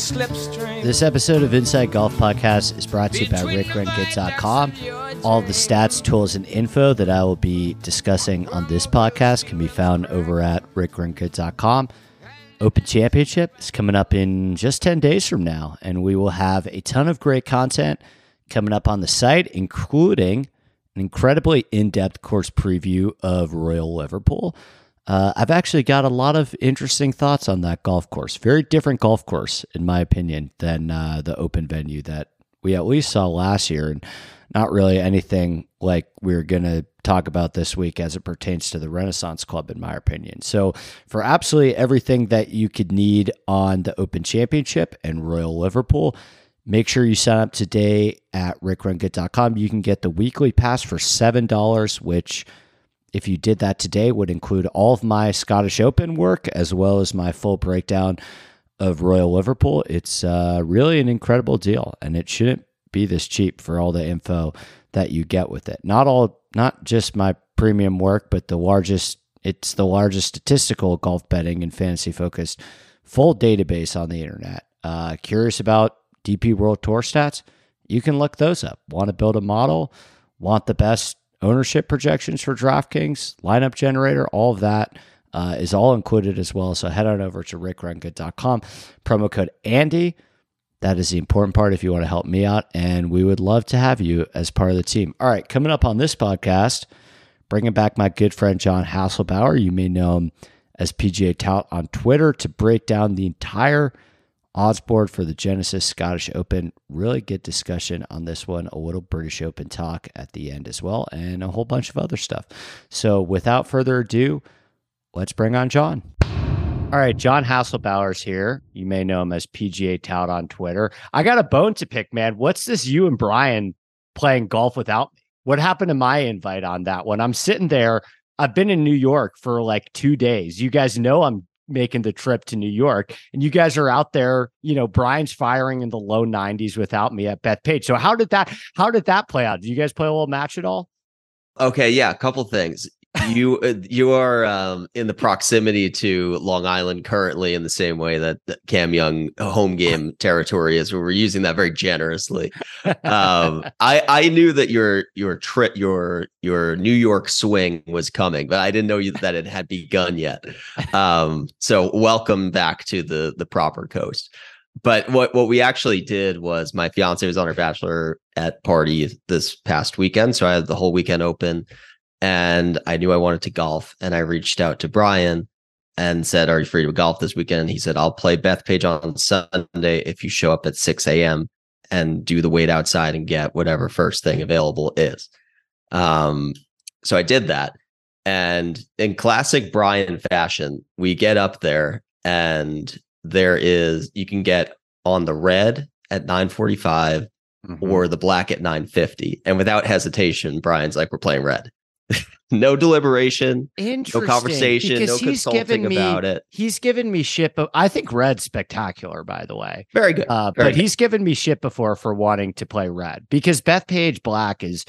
This episode of Inside Golf Podcast is brought to you by RickRunGood.com. All the stats, tools, and info that I will be discussing on this podcast can be found over at RickRunGood.com. Open Championship is coming up in just 10 days from now, and we will have a ton of great content coming up on the site, including an incredibly in depth course preview of Royal Liverpool. Uh, I've actually got a lot of interesting thoughts on that golf course. Very different golf course, in my opinion, than uh, the open venue that we at least saw last year, and not really anything like we're going to talk about this week as it pertains to the Renaissance Club, in my opinion. So, for absolutely everything that you could need on the Open Championship and Royal Liverpool, make sure you sign up today at rickrungood.com. You can get the weekly pass for $7, which if you did that today, would include all of my Scottish Open work as well as my full breakdown of Royal Liverpool. It's uh, really an incredible deal, and it shouldn't be this cheap for all the info that you get with it. Not all, not just my premium work, but the largest. It's the largest statistical golf betting and fantasy focused full database on the internet. Uh, curious about DP World Tour stats? You can look those up. Want to build a model? Want the best ownership projections for DraftKings, lineup generator, all of that uh, is all included as well. So head on over to rickrungood.com, promo code Andy. That is the important part if you want to help me out. And we would love to have you as part of the team. All right, coming up on this podcast, bringing back my good friend John Hasslebauer. You may know him as PGA Tout on Twitter to break down the entire – odds board for the Genesis Scottish Open. Really good discussion on this one. A little British Open talk at the end as well, and a whole bunch of other stuff. So, without further ado, let's bring on John. All right, John Hasslebauer's here. You may know him as PGA Tout on Twitter. I got a bone to pick, man. What's this you and Brian playing golf without me? What happened to my invite on that one? I'm sitting there. I've been in New York for like two days. You guys know I'm making the trip to New York. And you guys are out there, you know, Brian's firing in the low 90s without me at Bethpage. So how did that how did that play out? Did you guys play a little match at all? Okay, yeah, a couple things you uh, you are um, in the proximity to Long Island currently in the same way that, Cam Young home game territory is. Where we're using that very generously. Um, I I knew that your your trip your your New York swing was coming, but I didn't know that it had begun yet. Um, so welcome back to the the proper coast. But what what we actually did was my fiance was on her bachelor at party this past weekend, so I had the whole weekend open and I knew I wanted to golf. And I reached out to Brian and said, Are you free to golf this weekend? He said, I'll play Bethpage on Sunday if you show up at 6 a.m. and do the wait outside and get whatever first thing available is. Um, so I did that. And in classic Brian fashion, we get up there and there is you can get on the red at 945 mm-hmm. or the black at 950. And without hesitation, Brian's like, We're playing red no deliberation, no conversation, because no he's given me, about it. He's given me shit. But I think Red's spectacular, by the way. Very good. Uh, Very but good. he's given me shit before for wanting to play Red because Bethpage Black is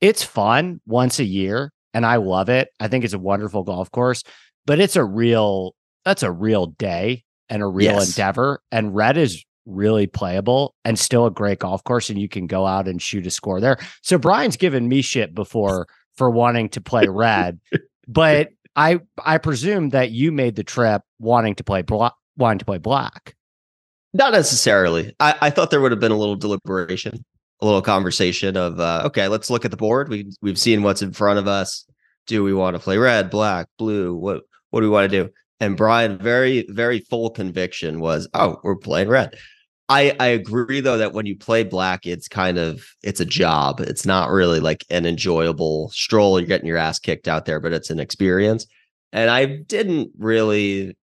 it's fun once a year, and I love it. I think it's a wonderful golf course, but it's a real that's a real day and a real Yes. endeavor. And red is really playable and still a great golf course, and you can go out and shoot a score there. So Brian's given me shit before for wanting to play red, but I I presume that you made the trip wanting to play black, wanting to play black. Not necessarily. I, I thought there would have been a little deliberation, a little conversation of uh, okay, let's look at the board. We we've seen what's in front of us. Do we want to play red, black, blue? What what do we want to do? And Brian, very very full conviction was, oh, we're playing red. I I agree though that when you play black, it's kind of it's a job. It's not really like an enjoyable stroll. You're getting your ass kicked out there, but it's an experience. And I didn't really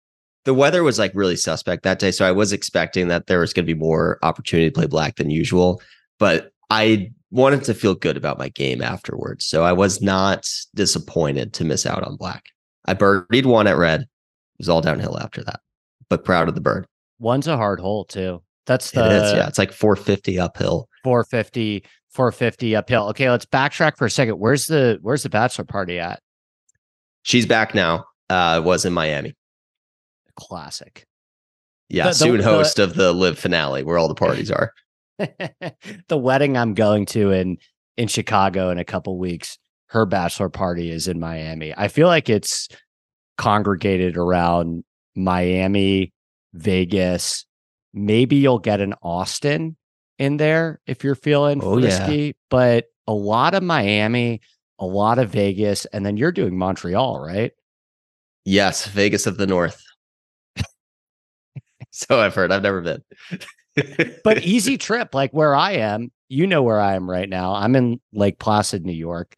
the weather was like really suspect that day. So I was expecting that there was going to be more opportunity to play black than usual, but I wanted to feel good about my game afterwards. So I was not disappointed to miss out on black. I birdied one at red. It was all downhill after that, but proud of the bird. One's a hard hole too. That's the it is. Yeah. It's like 450 uphill. 450 450 uphill. Okay, let's backtrack for a second. Where's the where's the bachelor party at? She's back now. Uh, was in Miami. Classic. Yeah. The- the- soon the- host of the live finale where all the parties are. the wedding I'm going to in in Chicago in a couple weeks, her bachelor party is in Miami. I feel like it's congregated around Miami, Vegas. Maybe you'll get an Austin in there if you're feeling Oh, yeah. frisky, but a lot of Miami, a lot of Vegas, and then you're doing Montreal, right? Yes. Vegas of the North. so I've heard. I've never been. but easy trip like where i am you know where i am right now i'm in lake placid new york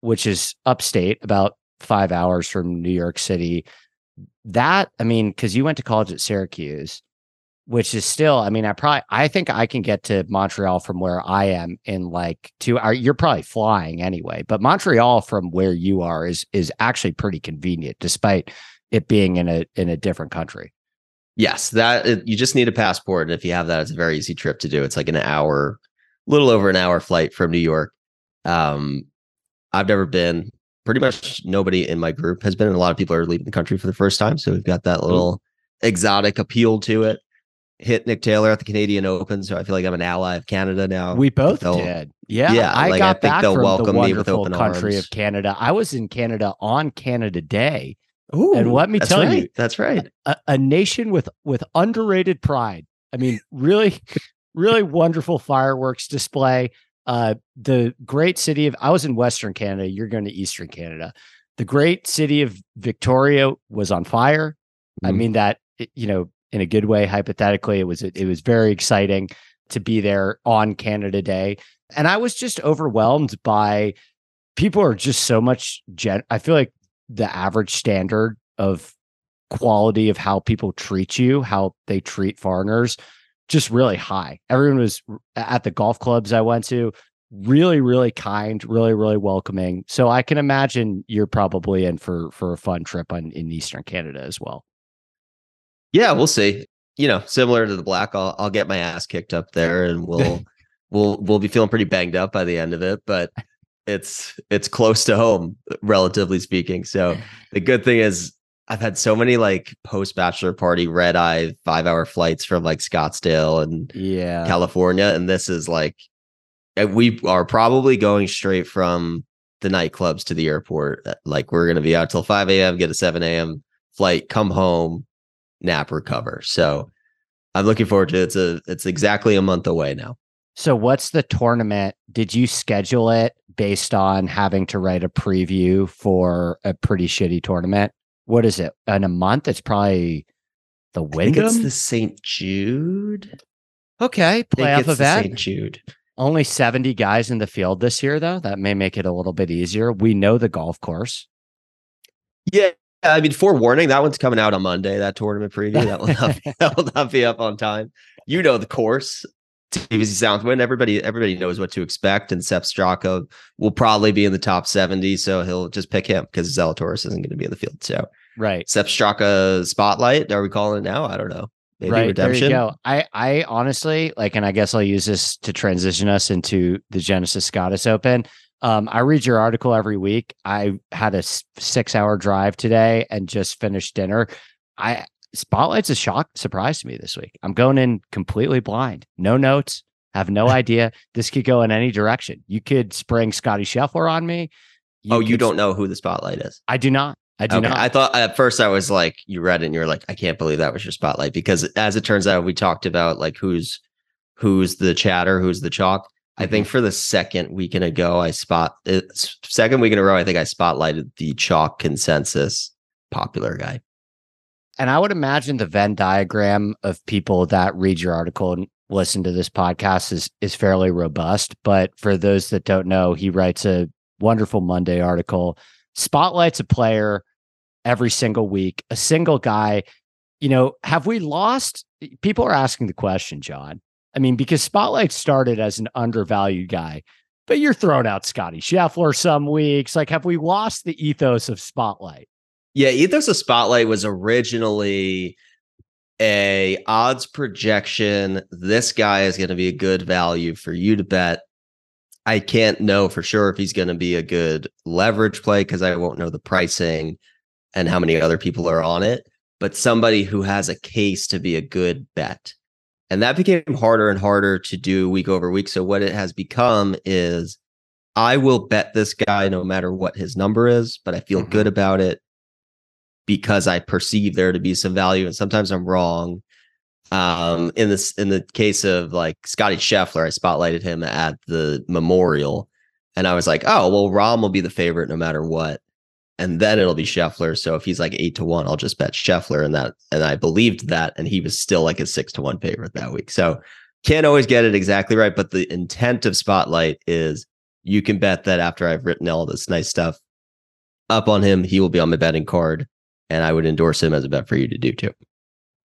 which is upstate about five hours from new york city that i mean because you went to college at syracuse which is still i mean i probably i think i can get to montreal from where i am in like two hours you're probably flying anyway but montreal from where you are is is actually pretty convenient despite it being in a in a different country Yes, that it- you just need a passport, and if you have that, it's a very easy trip to do. It's like an hour, little over an hour flight from New York. Um, I've never been. Pretty much nobody in my group has been, and a lot of people are leaving the country for the first time. So we've got that little exotic appeal to it. Hit Nick Taylor at the Canadian Open, so I feel like I'm an ally of Canada now. We both did. Yeah, yeah, I like, I got think back they'll from welcome the me with wonderful open country arms. of Canada. I was in Canada on Canada Day, Ooh, and let me tell you, that's right. a, a nation with with underrated pride. I mean, really, really wonderful fireworks display. Uh, the great city of I was in Western Canada. You're going to Eastern Canada. The great city of Victoria was on fire. I Mhm. mean that you know in a good way. Hypothetically, it was it was very exciting to be there on Canada Day, and I was just overwhelmed by people are just so much. Gen- I feel like the average standard of quality of how people treat you, how they treat foreigners, just really high. Everyone was at the golf clubs I went to, really, really kind, really, really welcoming. So I can imagine you're probably in for for a fun trip on in Eastern Canada as well. Yeah, we'll see. You know, similar to the black, I'll I'll get my ass kicked up there, and we'll we'll we'll be feeling pretty banged up by the end of it. But it's it's close to home, relatively speaking. So the good thing is, I've had so many like post bachelor party red eye five hour flights from like Scottsdale and Yeah. California, and this is like we are probably going straight from the nightclubs to the airport. Like we're gonna be out till five a.m., get a seven a.m. flight, come home, nap, recover. So I'm looking forward to it. It's a it's exactly a month away now. So what's the tournament? Did you schedule it based on having to write a preview for a pretty shitty tournament? What is it? In a month? It's probably the I think it's the St. Jude. okay, playoff event. St. Jude. Only 70 guys in the field this year, though. That may make it a little bit easier. We know the golf course. Yeah. I mean, forewarning, that one's coming out on Monday. That tournament preview that will not be, that will not be up on time. You know the course, TPC Southwind. Everybody, everybody knows what to expect, and Sepp Straka will probably be in the top seventy. So he'll just pick him because Zalatoris isn't going to be in the field. So Right. Sepp Straka spotlight. Are we calling it now? I don't know. Maybe right. redemption. There you go. I, I honestly like, and I guess I'll use this to transition us into the Genesis Scottish Open. Um, I read your article every week. I had a six hour drive today and just finished dinner. I Spotlight's a shock surprise to me this week. I'm going in completely blind, no notes, have no idea. This could go in any direction. You could spring Scotty Scheffler on me. You oh, you don't know who the spotlight is? I do not. I do okay. not. I thought at first I was like, you read it and you're like, I can't believe that was your spotlight because as it turns out, we talked about like who's who's the chatter, who's the chalk. I think mm-hmm. for the second week in a go, I spot it, uh, second week in a row. I think I spotlighted the chalk consensus popular guy. And I would imagine the Venn diagram of people that read your article and listen to this podcast is is fairly robust. But for those that don't know, he writes a wonderful Monday article, spotlights a player every single week, a single guy. You know, have we lost? People are asking the question, John. I mean, because Spotlight started as an undervalued guy, but you're throwing out Scotty Scheffler some weeks. Like, have we lost the ethos of Spotlight? Yeah, ethos of Spotlight was originally a odds projection. This guy is going to be a good value for you to bet. I can't know for sure if he's going to be a good leverage play because I won't know the pricing and how many other people are on it. But somebody who has a case to be a good bet. And that became harder and harder to do week over week. So what it has become is I will bet this guy no matter what his number is, but I feel mm-hmm. good about it because I perceive there to be some value. And sometimes I'm wrong. Um, in this in the case of like Scotty Scheffler, I spotlighted him at the memorial. And I was like, oh, well, Rahm will be the favorite no matter what and then it'll be Scheffler. So if he's like eight to one, I'll just bet Scheffler, and that and I believed that, and he was still like a six to one favorite that week. So can't always get it exactly right, but the intent of Spotlight is you can bet that after I've written all this nice stuff up on him, he will be on my betting card, and I would endorse him as a bet for you to do too.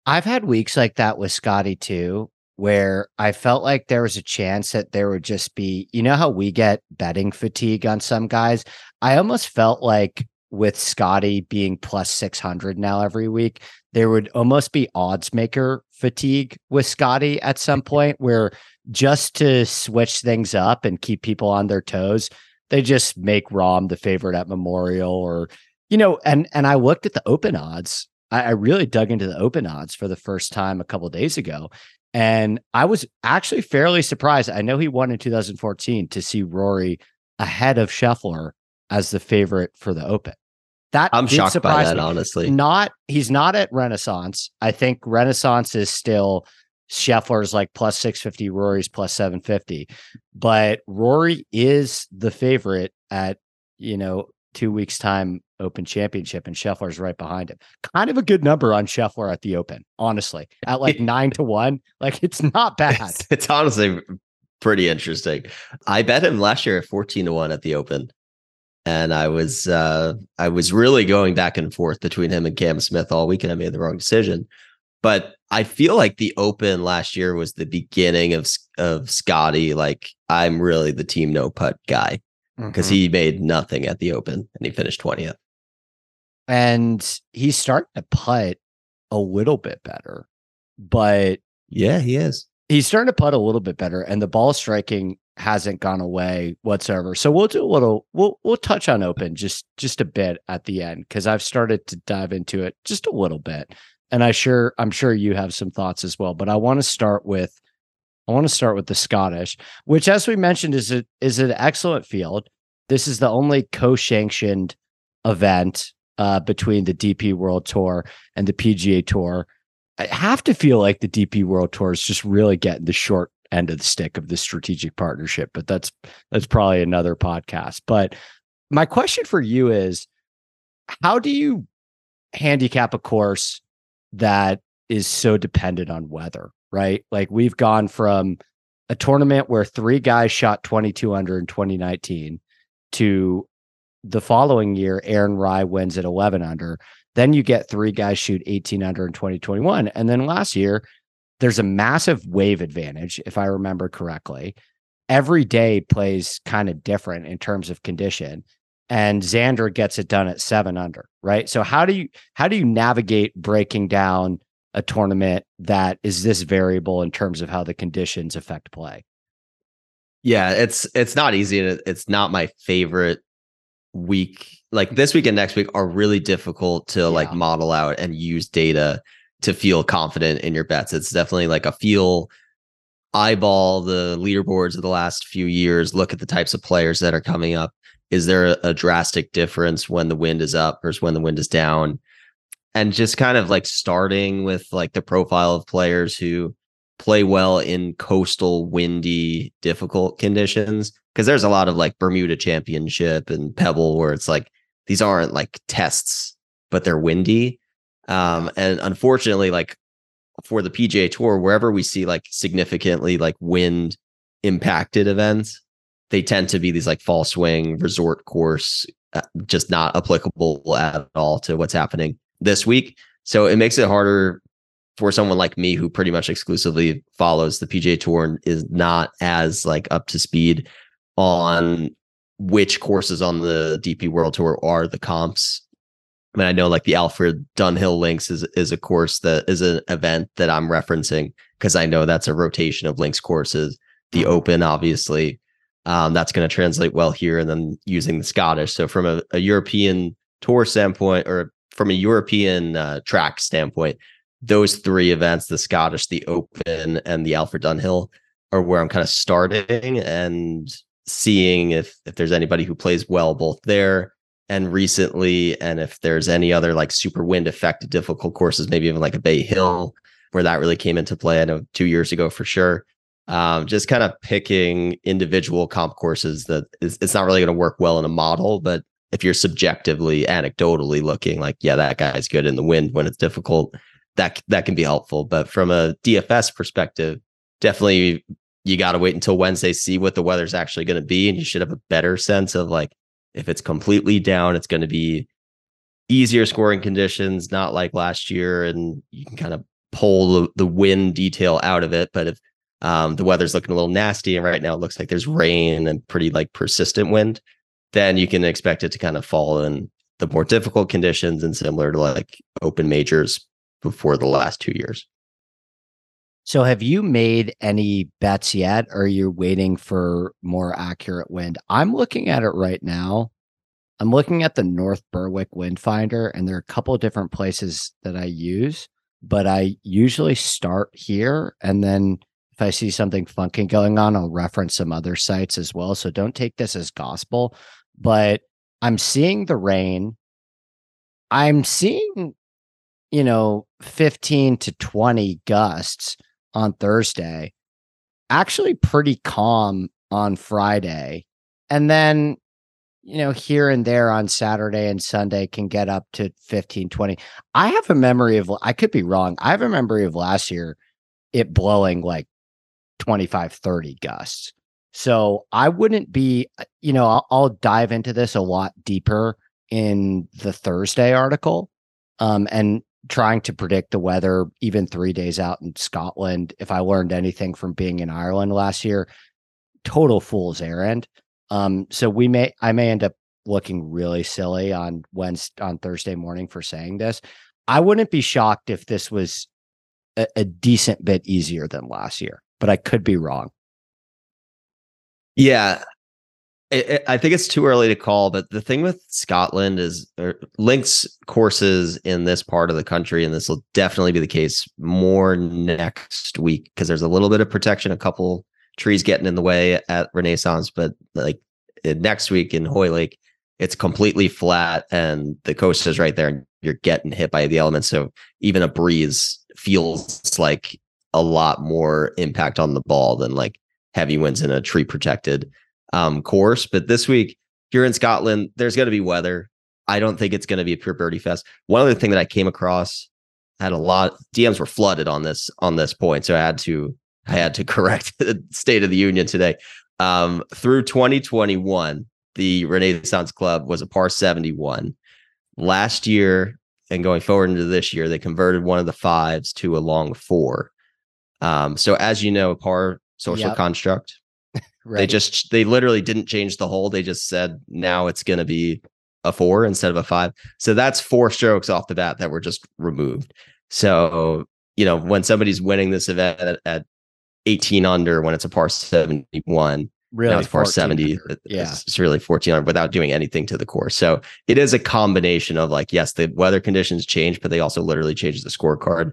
I've had weeks like that with Scotty too, where I felt like there was a chance that there would just be, you know, how we get betting fatigue on some guys. I almost felt like with Scotty being plus 600 now every week, there would almost be odds maker fatigue with Scotty at some point where just to switch things up and keep people on their toes, they just make Rahm the favorite at Memorial or, you know, and and I looked at the open odds. I, I really dug into the open odds for the first time a couple days ago. And I was actually fairly surprised. I know he won in 2014 to see Rory ahead of Scheffler as the favorite for the Open. That I'm shocked by that, me. honestly. Not he's not at Renaissance. I think Renaissance is still Scheffler's like plus 650, Rory's plus 750. But Rory is the favorite at, you know, two weeks' time Open Championship, and Scheffler's right behind him. Kind of a good number on Scheffler at the Open, honestly, at like nine to one. Like it's not bad. It's, it's honestly pretty interesting. I bet him last year at 14 to one at the Open and I was uh, I was really going back and forth between him and Cam Smith all weekend. I made the wrong decision, but I feel like the Open last year was the beginning of of Scotty. Like I'm really the team no putt guy because mm-hmm. he made nothing at the Open and he finished twentieth. And he's starting to putt a little bit better, but yeah, he is. He's starting to putt a little bit better, and the ball striking hasn't gone away whatsoever. So we'll do a little we'll we'll touch on open just just a bit at the end cuz I've started to dive into it just a little bit. And I sure I'm sure you have some thoughts as well, but I want to start with I want to start with the Scottish, which as we mentioned is a, is an excellent field. This is the only co-sanctioned event uh, between the DP World Tour and the PGA Tour. I have to feel like the DP World Tour is just really getting the short end of the stick of the strategic partnership, but that's that's probably another podcast. But my question for you is how do you handicap a course that is so dependent on weather, right? Like we've gone from a tournament where three guys shot 22 under in 2019 to the following year, Aaron Rai wins at 11 under. Then you get three guys shoot 18 under in 2021. And then last year, there's a massive wave advantage, if I remember correctly. Every day plays kind of different in terms of condition. And Xander gets it done at seven under, right? So how do you how do you navigate breaking down a tournament that is this variable in terms of how the conditions affect play? Yeah, it's it's not easy it's not my favorite week. Like this week and next week are really difficult to yeah. like model out and use data to feel confident in your bets. It's definitely like a feel eyeball the leaderboards of the last few years, look at the types of players that are coming up. Is there a, drastic difference when the wind is up versus when the wind is down? And just kind of like starting with like the profile of players who play well in coastal, windy, difficult conditions. Cause there's a lot of like Bermuda Championship and Pebble where it's like these aren't like tests, but they're windy. Um, and unfortunately, like for the PGA Tour, wherever we see like significantly like wind impacted events, they tend to be these like fall swing resort course, uh, just not applicable at all to what's happening this week. So it makes it harder for someone like me who pretty much exclusively follows the PGA Tour and is not as like up to speed on which courses on the DP World Tour are the comps I mean, I know like the Alfred Dunhill links is is a course that is an event that I'm referencing because I know that's a rotation of links courses. The mm-hmm. Open, obviously, um, that's going to translate well here, and then using the Scottish. So from a, a European tour standpoint, or from a European uh, track standpoint, those three events, the Scottish, the Open, and the Alfred Dunhill, are where I'm kind of starting and seeing if if there's anybody who plays well both there and recently, and if there's any other like super wind affected difficult courses, maybe even like a Bay Hill where that really came into play. I know two years ago for sure. Um, just kind of picking individual comp courses that is, it's not really going to work well in a model, but if you're subjectively, anecdotally looking like, yeah, that guy's good in the wind when it's difficult, that that can be helpful. But from a DFS perspective, definitely you got to wait until Wednesday, see what the weather's actually going to be, and you should have a better sense of like if it's completely down, it's going to be easier scoring conditions, not like last year, and you can kind of pull the, the wind detail out of it. But if um, the weather's looking a little nasty, and right now it looks like there's rain and pretty like persistent wind, then you can expect it to kind of fall in the more difficult conditions and similar to like open majors before the last two years. So have you made any bets yet or are you waiting for more accurate wind? I'm looking at it right now. I'm looking at the North Berwick wind finder and there are a couple of different places that I use, but I usually start here and then if I see something funky going on, I'll reference some other sites as well. So don't take this as gospel, but I'm seeing the rain. I'm seeing, you know, 15 to 20 gusts on Thursday, actually pretty calm on Friday. And then, you know, here and there on Saturday and Sunday can get up to 15, 20. I have a memory of, I could be wrong. I have a memory of last year it blowing like 25, 30 gusts. So I wouldn't be, uh, you know, I'll, I'll dive into this a lot deeper in the Thursday article. Um, and trying to predict the weather even three days out in Scotland. If I learned anything from being in Ireland last year, total fool's errand. Um, so we may, I may end up looking really silly on Wednesday, on Thursday morning for saying this. I wouldn't be shocked if this was a, a decent bit easier than last year, but I could be wrong. Yeah, I think it's too early to call, but the thing with Scotland is er, links courses in this part of the country, and this will definitely be the case more next week because there's a little bit of protection, a couple trees getting in the way at Renaissance, but like next week in Hoylake, it's completely flat and the coast is right there, and you're getting hit by the elements. So even a breeze feels like a lot more impact on the ball than like heavy winds in a tree protected um, course. But this week, here in Scotland, there's going to be weather. I don't think it's going to be a pure birdie fest. One other thing that I came across had a lot DMs were flooded on this on this point, so I had to I had to correct the State of the Union today. Um, through 2021, the Renaissance Club was a par 71. Last year and going forward into this year, they converted one of the fives to a long four. Um, so as you know, a par social yep. construct Right. They just they literally didn't change the hole. They just said now it's going to be a four instead of a five. So that's four strokes off the bat that were just removed. So you know when somebody's winning this event at, at 18 under when it's a par 71, really now it's par 70. 1400. Yeah. It's, it's really 1400 without doing anything to the course. So it is a combination of like, yes, the weather conditions change, but they also literally change the scorecard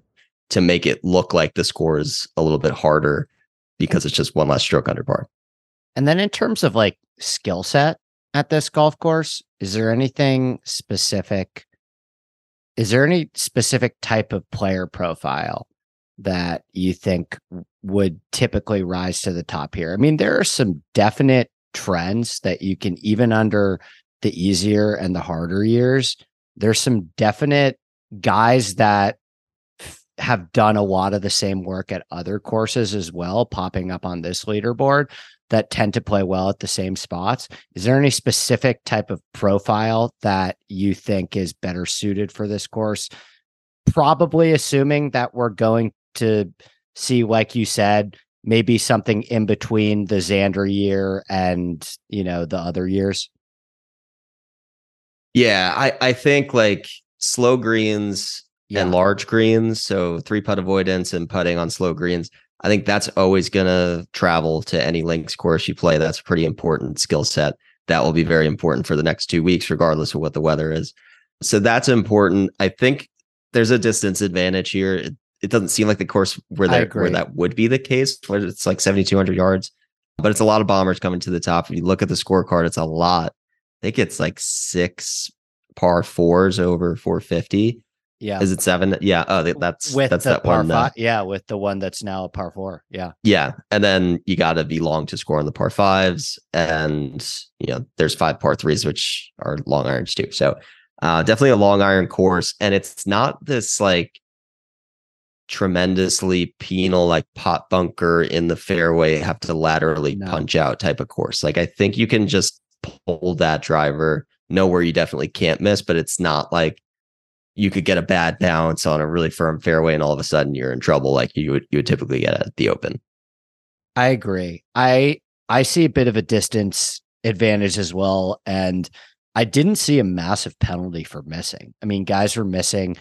to make it look like the score is a little bit harder because it's just one less stroke under par. And then in terms of like skill set at this golf course, is there anything specific? Is there any specific type of player profile that you think would typically rise to the top here? I mean, there are some definite trends that you can even under the easier and the harder years. There's some definite guys that have done a lot of the same work at other courses as well, popping up on this leaderboard that tend to play well at the same spots. Is there any specific type of profile that you think is better suited for this course? Probably assuming that we're going to see, like you said, maybe something in between the Xander year and you know the other years. Yeah, I, I think like slow greens Yeah. and large greens, so three putt avoidance and putting on slow greens. I think that's always going to travel to any links course you play. That's a pretty important skill set. That will be very important for the next two weeks, regardless of what the weather is. So that's important. I think there's a distance advantage here. It, it doesn't seem like the course where that where that would be the case, where it's like 7,200 yards, but it's a lot of bombers coming to the top. If you look at the scorecard, it's a lot. I think it's like six par fours over 450. Yeah. Is it seven? Yeah. Oh, that- that's with that's that one. uh, five, yeah, with the one that's now a par four. Yeah. yeah, and then you got to be long to score on the par fives, and you know there's five par threes which are long irons too. So uh, definitely a long iron course, and it's not this like tremendously penal like pot bunker in the fairway have to laterally No. punch out type of course. Like I think you can just pull that driver, know where you definitely can't miss, but it's not like you could get a bad bounce on a really firm fairway and all of a sudden you're in trouble like you would you would typically get at the open. I agree. I I see a bit of a distance advantage as well. And I didn't see a massive penalty for missing. I mean, guys were missing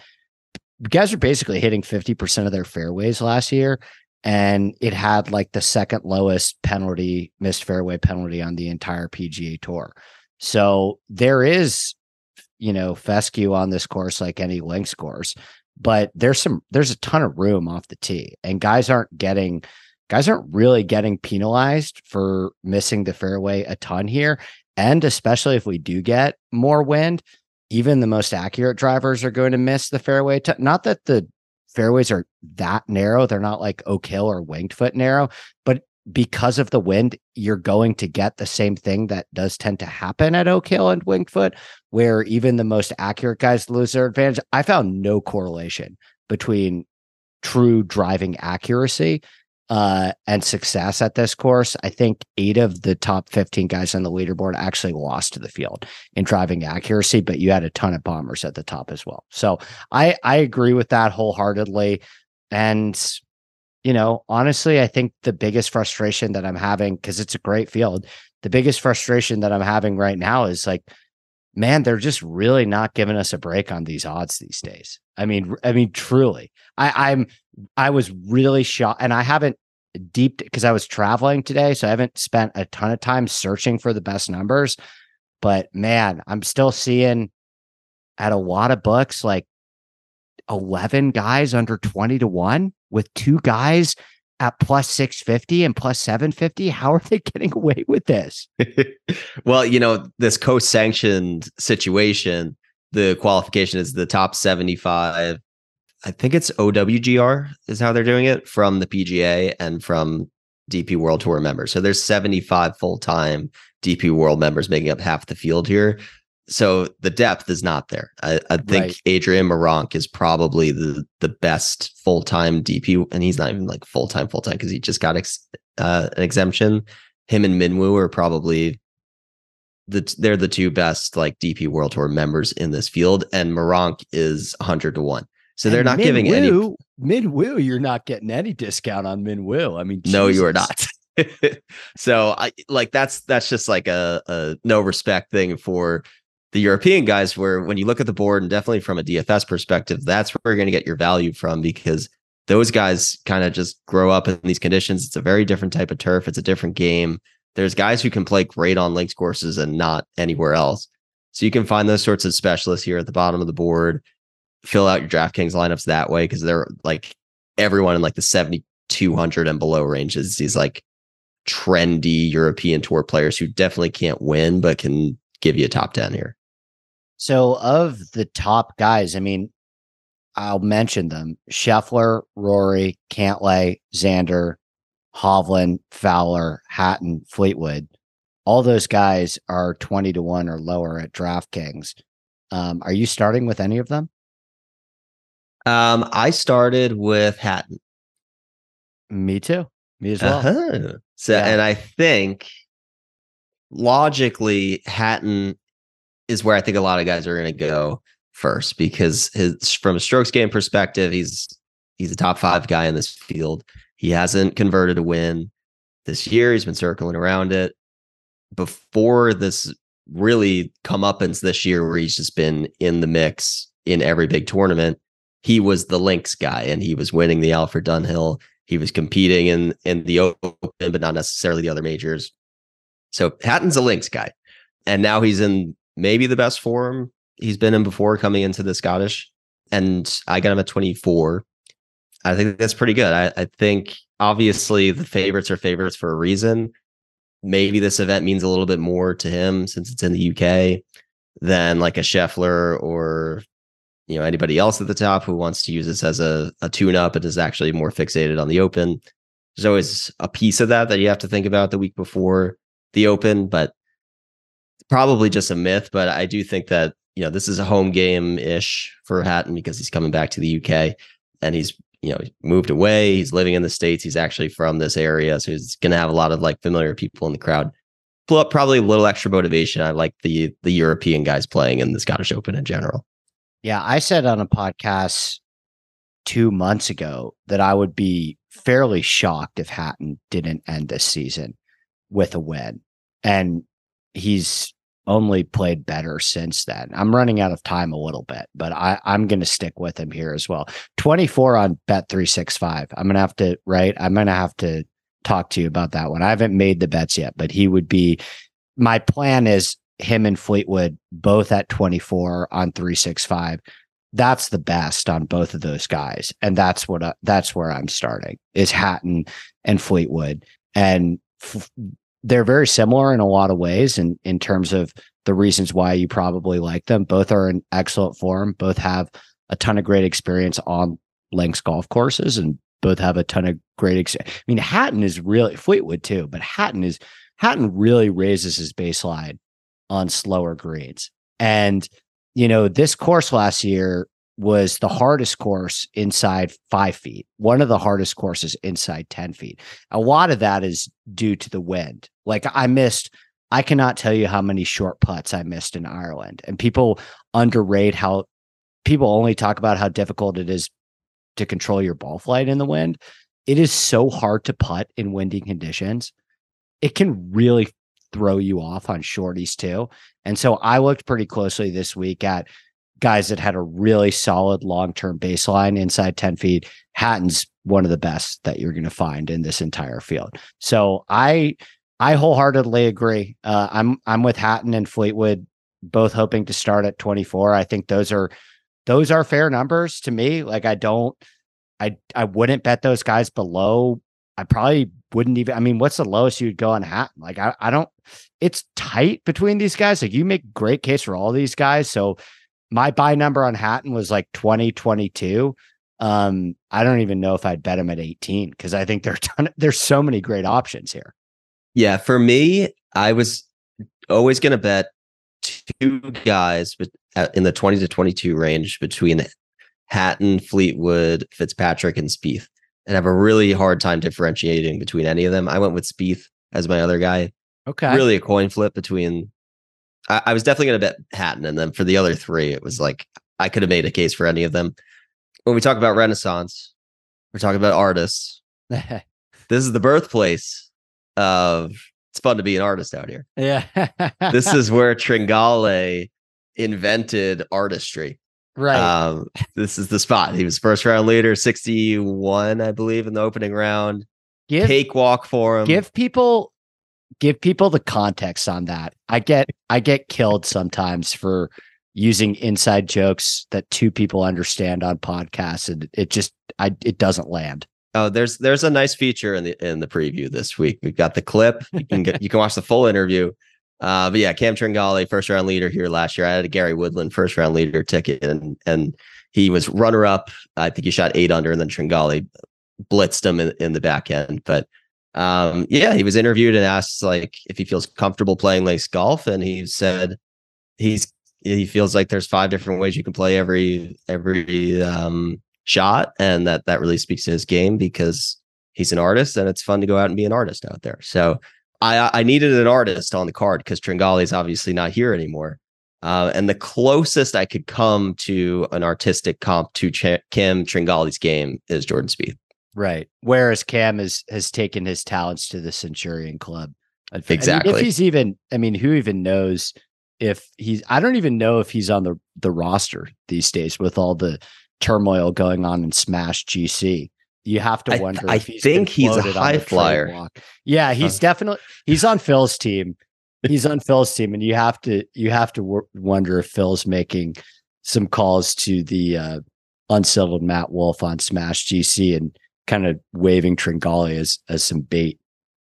guys are basically hitting 50% of their fairways last year. And it had like the second lowest penalty, missed fairway penalty on the entire PGA tour. So there is, you know, fescue on this course like any links course, but there's some there's a ton of room off the tee. And guys aren't getting guys aren't really getting penalized for missing the fairway a ton here. And especially if we do get more wind, even the most accurate drivers are going to miss the fairway. T- not that the fairways are that narrow, they're not like Oak Hill or Winged Foot narrow, but because of the wind, you're going to get the same thing that does tend to happen at Oak Hill and Winged Foot, where even the most accurate guys lose their advantage. I found no correlation between true driving accuracy uh, and success at this course. I think eight of the top 15 guys on the leaderboard actually lost to the field in driving accuracy, but you had a ton of bombers at the top as well. So I I agree with that wholeheartedly. And you know, honestly, I think the biggest frustration that I'm having, because it's a great field, the biggest frustration that I'm having right now is like, man, they're just really not giving us a break on these odds these days. I mean, I mean, truly, I, I'm I was really shocked, and I haven't deep because I was traveling today, so I haven't spent a ton of time searching for the best numbers. But man, I'm still seeing at a lot of books like 11 guys under 20 to 1 with two guys at plus 650 and plus 750. How are they getting away with this? well, you know, this co-sanctioned situation, the qualification is the top 75. I think it's OWGR is how they're doing it from the PGA and from DP World Tour members. So there's 75 full-time DP World members making up half the field here. So the depth is not there. I, I think Right. Adrian Meronk is probably the the best full-time DP, and he's not even like full-time full-time because he just got ex, uh, an exemption. Him and Min Woo are probably the they're the two best like DP World Tour members in this field, and Moronk is 100 to one. So they're not giving any. Min Woo- you're not getting any discount on Min Woo. I mean, No, you are not. so I like that's that's just like a, a no respect thing for the European guys. Where when you look at the board, and definitely from a DFS perspective, that's where you're going to get your value from because those guys kind of just grow up in these conditions. It's a very different type of turf. It's a different game. there's guys who can play great on links courses and not anywhere else. So you can find those sorts of specialists here at the bottom of the board. Fill out your DraftKings lineups that way because they're like everyone in like the 7200 and below ranges. These like trendy European tour players who definitely can't win but can give you a top 10 here. So of the top guys, I mean, I'll mention them: Scheffler, Rory, Cantlay, Xander, Hovland, Fowler, Hatton, Fleetwood. All those guys are 20 to 1 or lower at DraftKings. Um, are you starting with any of them? Um, I started with Hatton. Me too. Me as well. Uh-huh. So, Yeah. and I think logically, Hatton is where I think a lot of guys are going to go first because his from a strokes game perspective, he's he's a top five guy in this field. He hasn't converted a win this year. He's been circling around it. Before this really comeuppance this year, where he's just been in the mix in every big tournament, he was the links guy and he was winning the Alfred Dunhill. He was competing in in the Open, but not necessarily the other majors. So Hatton's a links guy, and now he's in maybe the best form he's been in before coming into the Scottish. And I got him at 24. I think that's pretty good. I, I think obviously the favorites are favorites for a reason. Maybe this event means a little bit more to him since it's in the UK than like a Scheffler or you know anybody else at the top who wants to use this as a, a tune-up and is actually more fixated on the open. There's always a piece of that that you have to think about the week before the open, but probably just a myth. But I do think that you know this is a home game ish for Hatton because he's coming back to the UK and he's you know moved away. He's living in the states. He's actually from this area, so he's going to have a lot of like familiar people in the crowd. Probably a little extra motivation. I like the the European guys playing in the Scottish Open in general. Yeah, I said on a podcast two months ago that I would be fairly shocked if Hatton didn't end this season with a win. And he's only played better since then. I'm running out of time a little bit, but I, I'm going to stick with him here as well. 24 on Bet 365. I'm going to have to, right? I'm going to have to talk to you about that one. I haven't made the bets yet, but he would be, my plan is him and Fleetwood both at 24 on 365. That's the best on both of those guys. And that's what, I, that's where I'm starting is Hatton and Fleetwood. And f- they're very similar in a lot of ways and in, in terms of the reasons why you probably like them. Both are in excellent form. Both have a ton of great experience on links golf courses and both have a ton of great I mean Hatton is really Fleetwood too, but Hatton is Hatton really raises his baseline on slower greens. And you know, this course last year was the hardest course inside five feet, one of the hardest courses inside 10 feet. A lot of that is due to the wind. Like I missed, I cannot tell you how many short putts I missed in Ireland. And people underrate how people only talk about how difficult it is to control your ball flight in the wind. It is so hard to putt in windy conditions. It can really throw you off on shorties too. And so I looked pretty closely this week at guys that had a really solid long term baseline inside 10 feet. Hatton's one of the best that you're going to find in this entire field. So I I wholeheartedly agree. Uh, I'm I'm with Hatton and Fleetwood both hoping to start at 24. I think those are those are fair numbers to me. Like I don't I I wouldn't bet those guys below. I probably wouldn't even I mean, what's the lowest you'd go on Hatton? Like I, I don't it's tight between these guys. Like you make great case for all these guys. So my buy number on Hatton was like 20, 22. Um, I don't even know if I'd bet him at 18 because I think there are ton there's so many great options here. Yeah, for me, I was always going to bet two guys in the 20 to 22 range between Hatton, Fleetwood, Fitzpatrick, and Spieth. And I have a really hard time differentiating between any of them. I went with Spieth as my other guy. Okay. Really a coin flip between. I, I was definitely going to bet Hatton, and then for the other three, it was like I could have made a case for any of them. When we talk about Renaissance, we're talking about artists. This is the birthplace of. It's fun to be an artist out here. yeah. This is where Tringale invented artistry. right. Um, this is the spot. He was first round leader, 61, I believe, in the opening round. give Cakewalk for him. give people give people the context on that. I get I get killed sometimes for using inside jokes that two people understand on podcasts and it just I it doesn't land. Oh, there's there's a nice feature in the in the preview this week. We've got the clip. You can get you can watch the full interview. Uh, but yeah, Cam Tringale, first round leader here last year. I had a Gary Woodland first round leader ticket, and and he was runner up. I think he shot eight under, and then Tringale blitzed him in, in the back end. But um, yeah, he was interviewed and asked like if he feels comfortable playing lace golf, and he said he's he feels like there's five different ways you can play every every um, shot, and that that really speaks to his game because he's an artist, and it's fun to go out and be an artist out there. So I I needed an artist on the card because Tringale is obviously not here anymore. Uh, and the closest I could come to an artistic comp to Ch- Cam Tringale's game is Jordan Spieth. Right. Whereas Cam has has taken his talents to the Centurion Club. Exactly. I mean, if he's even, I mean, who even knows if he's? I don't even know if he's on the the roster these days with all the turmoil going on in Smash GC. You have to wonder. I, I think he's a high flyer. Yeah, he's huh. definitely he's on Phil's team. He's on Phil's team, and you have to you have to w- wonder if Phil's making some calls to the uh, unsettled Matt Wolff on Smash GC and kind of waving Tringale as as some bait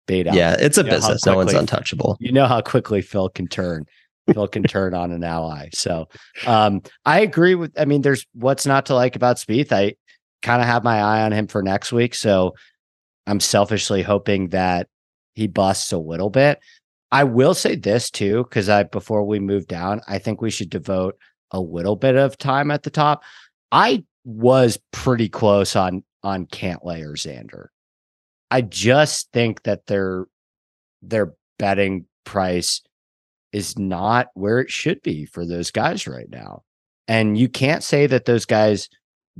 bait out. Yeah, it's a you business. Quickly, no one's untouchable. You know how quickly Phil can turn. Phil can turn on an ally. So um, I agree with. I mean, there's what's not to like about Spieth. I kind of have my eye on him for next week. So I'm selfishly hoping that he busts a little bit. I will say this too, because I before we move down, I think we should devote a little bit of time at the top. I was pretty close on on Cantlay or Xander. I just think that their their betting price is not where it should be for those guys right now. And you can't say that those guys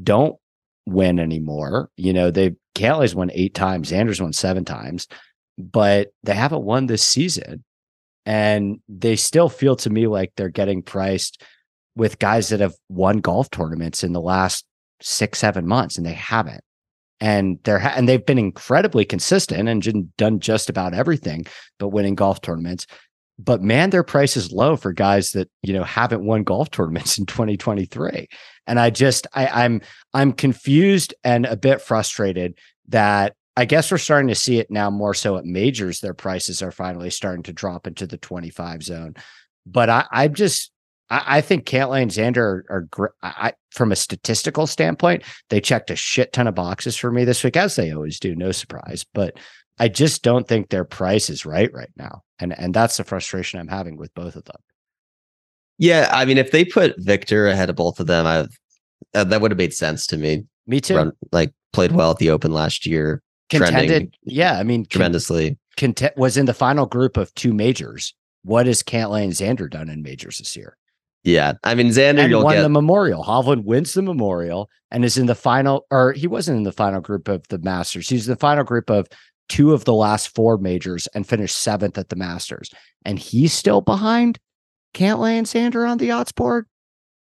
don't win anymore. You know, they Cantlay's won eight times, Xander's won seven times, but they haven't won this season. And they still feel to me like they're getting priced with guys that have won golf tournaments in the last six, seven months, and they haven't and they're ha- and they've been incredibly consistent and done just about everything but winning golf tournaments. But man their price is low for guys that you know haven't won golf tournaments in 2023 and i just I, i'm i'm confused and a bit frustrated that i guess we're starting to see it now more so at majors their prices are finally starting to drop into the 25 zone. But i i'm just I, I think Cantlay and Xander are, are. I, from a statistical standpoint, they checked a shit ton of boxes for me this week, as they always do. No surprise, but I just don't think their price is right right now, and and that's the frustration I'm having with both of them. Yeah, I mean, if they put Viktor ahead of both of them, I uh, that would have made sense to me. Me too. Run, like played well at the Open last year, contended. Yeah, I mean, tremendously. Content was in the final group of two majors. What has Cantlay and Xander done in majors this year? Yeah, I mean Xander, and you'll won get the Memorial. Hovland wins the Memorial and is in the final, or he wasn't in the final group of the Masters. He's in the final group of two of the last four majors and finished seventh at the Masters. And he's still behind Cantlay and Xander on the odds board.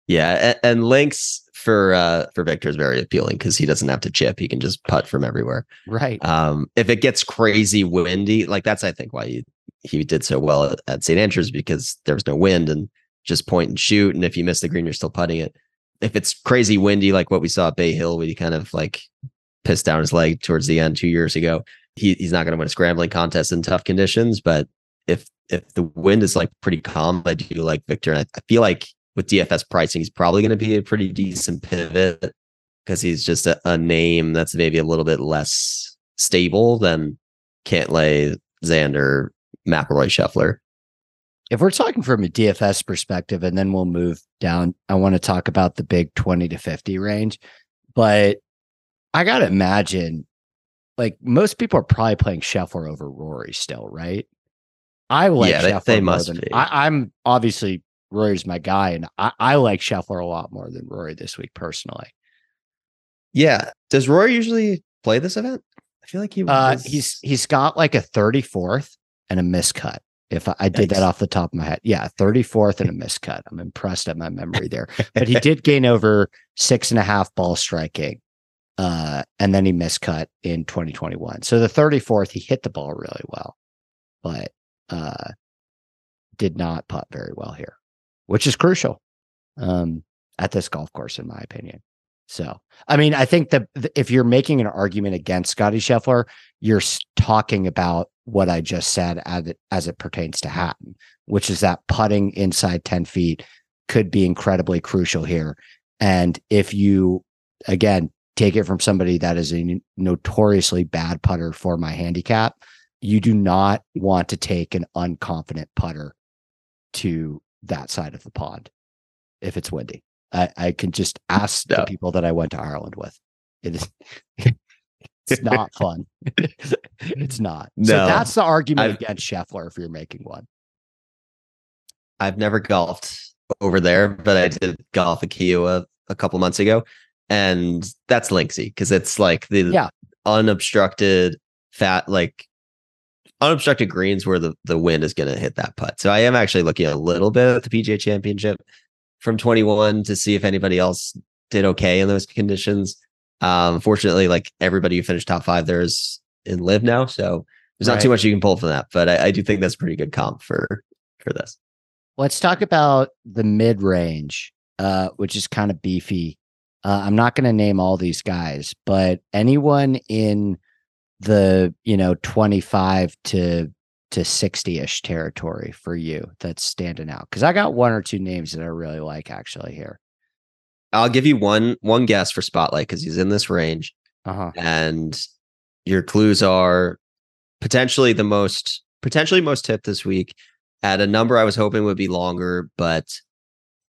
Yeah, and, and links for uh for Viktor is very appealing because he doesn't have to chip; he can just putt from everywhere. Right. Um, if it gets crazy windy, like that's I think why he he did so well at, at St Andrews because there was no wind and just point and shoot. And if you miss the green, you're still putting it. If it's crazy windy, like what we saw at Bay Hill, where he kind of like pissed down his leg towards the end two years ago, he, he's not going to win a scrambling contest in tough conditions. But if if the wind is like pretty calm, I do like Viktor. And I, I feel like with DFS pricing, he's probably going to be a pretty decent pivot because he's just a, a, name that's maybe a little bit less stable than Cantlay, Xander, McIlroy, Scheffler if we're talking from a DFS perspective, and then we'll move down, I want to talk about the big 20 to 50 range. But I got to imagine, like, most people are probably playing Scheffler over Rory still, right? I like yeah, Scheffler. They, they must than, be. I, am obviously Rory's my guy, and I, I like Scheffler a lot more than Rory this week personally. Yeah. Does Rory usually play this event? I feel like he uh, he's he's got like a 34th and a miscut. If I, I did that off the top of my head, yeah, 34th and a miscut. I'm impressed at my memory there. But he did gain over six and a half ball striking. Uh, and then he miscut in 2021. So the 34th, he hit the ball really well. but uh, did not putt very well here, which is crucial um, at this golf course, in my opinion. So, I mean, I think that if you're making an argument against Scotty Scheffler, you're talking about what I just said as it, as it pertains to Hatton, which is that putting inside 10 feet could be incredibly crucial here. And if you, again, take it from somebody that is a notoriously bad putter for my handicap, you do not want to take an unconfident putter to that side of the pond if it's windy. I, I can just ask no. the people that I went to Ireland with. It is it's not fun. it's not. No, so that's the argument I've, against Scheffler if you're making one. I've never golfed over there, but I did golf at Kiawah a couple months ago. And that's Linksy because it's like the yeah. unobstructed fat, like unobstructed greens where the, the wind is going to hit that putt. So I am actually looking a little bit at the PGA championship from 21 to see if anybody else did okay in those conditions. Um, fortunately, like everybody who finished top five there is in LIV now, so there's right. not too much you can pull from that. But I, I do think that's pretty good comp for for this. Let's talk about the mid range, uh, which is kind of beefy. Uh, I'm not going to name all these guys, but anyone in the you know 25 to to 60ish territory for you that's standing out? Because I got one or two names that I really like actually here. I'll give you one one guess for spotlight because he's in this range, uh-huh. and your clues are potentially the most potentially most tipped this week at a number I was hoping would be longer, but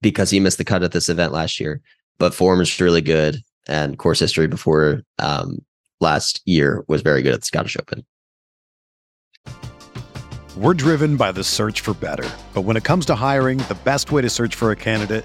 because he missed the cut at this event last year, but form is really good and course history before um, last year was very good at the Scottish Open. We're driven by the search for better. But when it comes to hiring, the best way to search for a candidate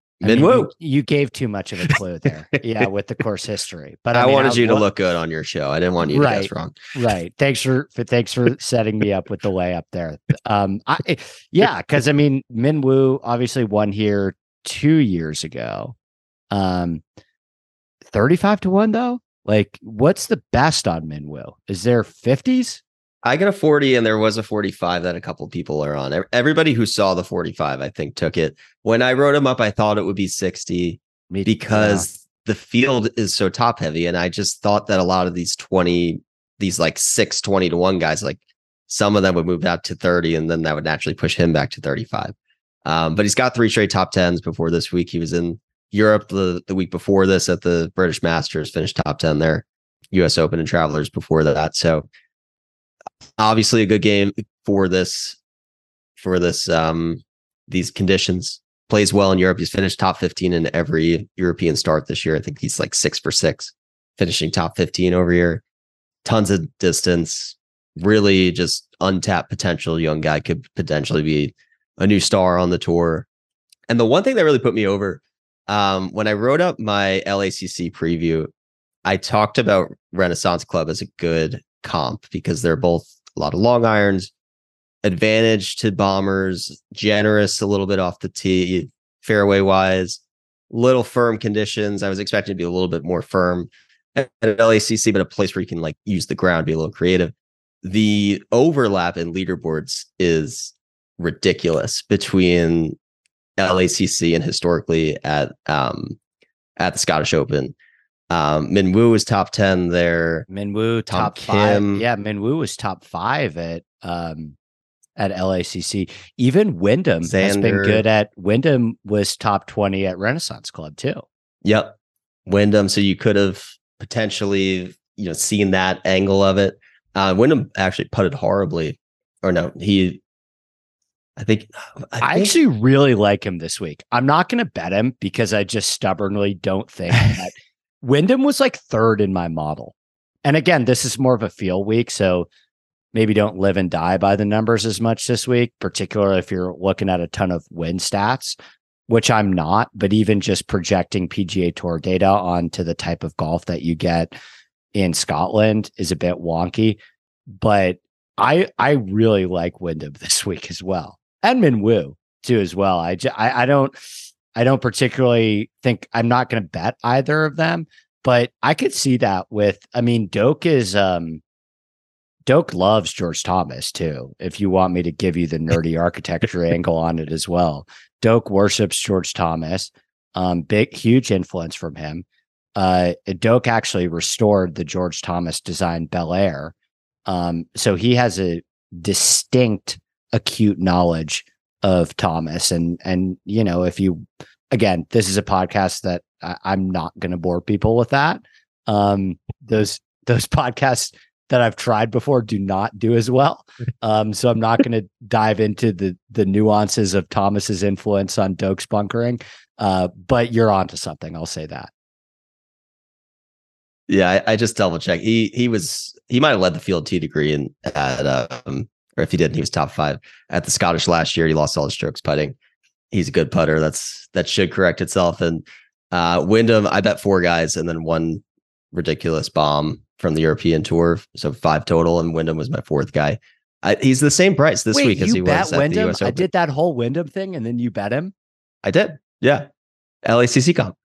Min Woo. Minwoo. You, you, gave too much of a clue there. yeah, with the course history. But I, I mean, wanted I, you to look good on your show. I didn't want you right, to guess wrong. Right. Thanks for, for thanks for setting me up with the layup there. Um, I, eh, yeah, because I mean, Min Woo obviously won here two years ago. Um, thirty-five to one though. Like, what's the best on Min Woo? Is there fifties? I got a 40 and there was a 45 that a couple people are on. Everybody who saw the 45, I think, took it. When I wrote them up, I thought it would be 60 Me, because yeah. the field is so top heavy. And I just thought that a lot of these 20, these like six 20 to one guys, like some of them would move out to 30 and then that would naturally push him back to 35. Um, but he's got three straight top tens before this week. He was in Europe the, the week before this at the British Masters, finished top 10 there, US Open and Travelers before that. So obviously a good game for this for this um these conditions. Plays well in Europe. He's finished top 15 in every European start this year. I think he's like six for six, finishing top 15 over here. Tons of distance. Really just untapped potential young guy could potentially be a new star on the tour. And the one thing that really put me over um, when I wrote up my LACC preview, I talked about Renaissance Club as a good comp because they're both a lot of long irons, advantage to bombers, generous a little bit off the tee, fairway wise, little firm conditions. I was expecting to be a little bit more firm at LACC, but a place where you can like use the ground, be a little creative. The overlap in leaderboards is ridiculous between LACC and historically at um at the Scottish Open. Um, Min Woo was top ten there. Min Woo Tom top Kim. five. Yeah, Min Woo was top five at um at LACC. Even Wyndham has been good at. Wyndham was top twenty at Renaissance Club too. Yep, Wyndham. So you could have potentially you know seen that angle of it. Uh, Wyndham actually putted horribly, or no, he. I think I, I actually really like him this week. I'm not going to bet him because I just stubbornly don't think that Wyndham was like third in my model. And again, this is more of a feel week, so maybe don't live and die by the numbers as much this week, particularly if you're looking at a ton of win stats, which I'm not, but even just projecting PGA Tour data onto the type of golf that you get in Scotland is a bit wonky. But I I really like Wyndham this week as well. And Min Woo too as well. I, ju- I I don't I don't particularly think I'm not going to bet either of them, but I could see that with I mean Doak is um Doak loves George Thomas too. If you want me to give you the nerdy architecture angle on it as well. Doak worships George Thomas. Um big huge influence from him. Uh Doak actually restored the George Thomas design Bel Air. Um so he has a distinct acute knowledge of Thomas. And and you know if you again this is a podcast that I, I'm not going to bore people with that. Um those those podcasts that I've tried before do not do as well. Um so I'm not going to dive into the the nuances of Thomas's influence on Doak's bunkering. Uh but you're onto something. I'll say that. Yeah, I, I just double checked. He he was he might have led the field T degree in at um or if he didn't, he was top five at the Scottish last year. He lost all his strokes putting. He's a good putter. That's that should correct itself. And uh Wyndham, I bet four guys and then one ridiculous bomb from the European tour. So five total, and Wyndham was my fourth guy. I, he's the same price this Wait, week as you he bet was at Wyndham? the US I did that whole Wyndham thing and then you bet him I did. Yeah. LACC comp.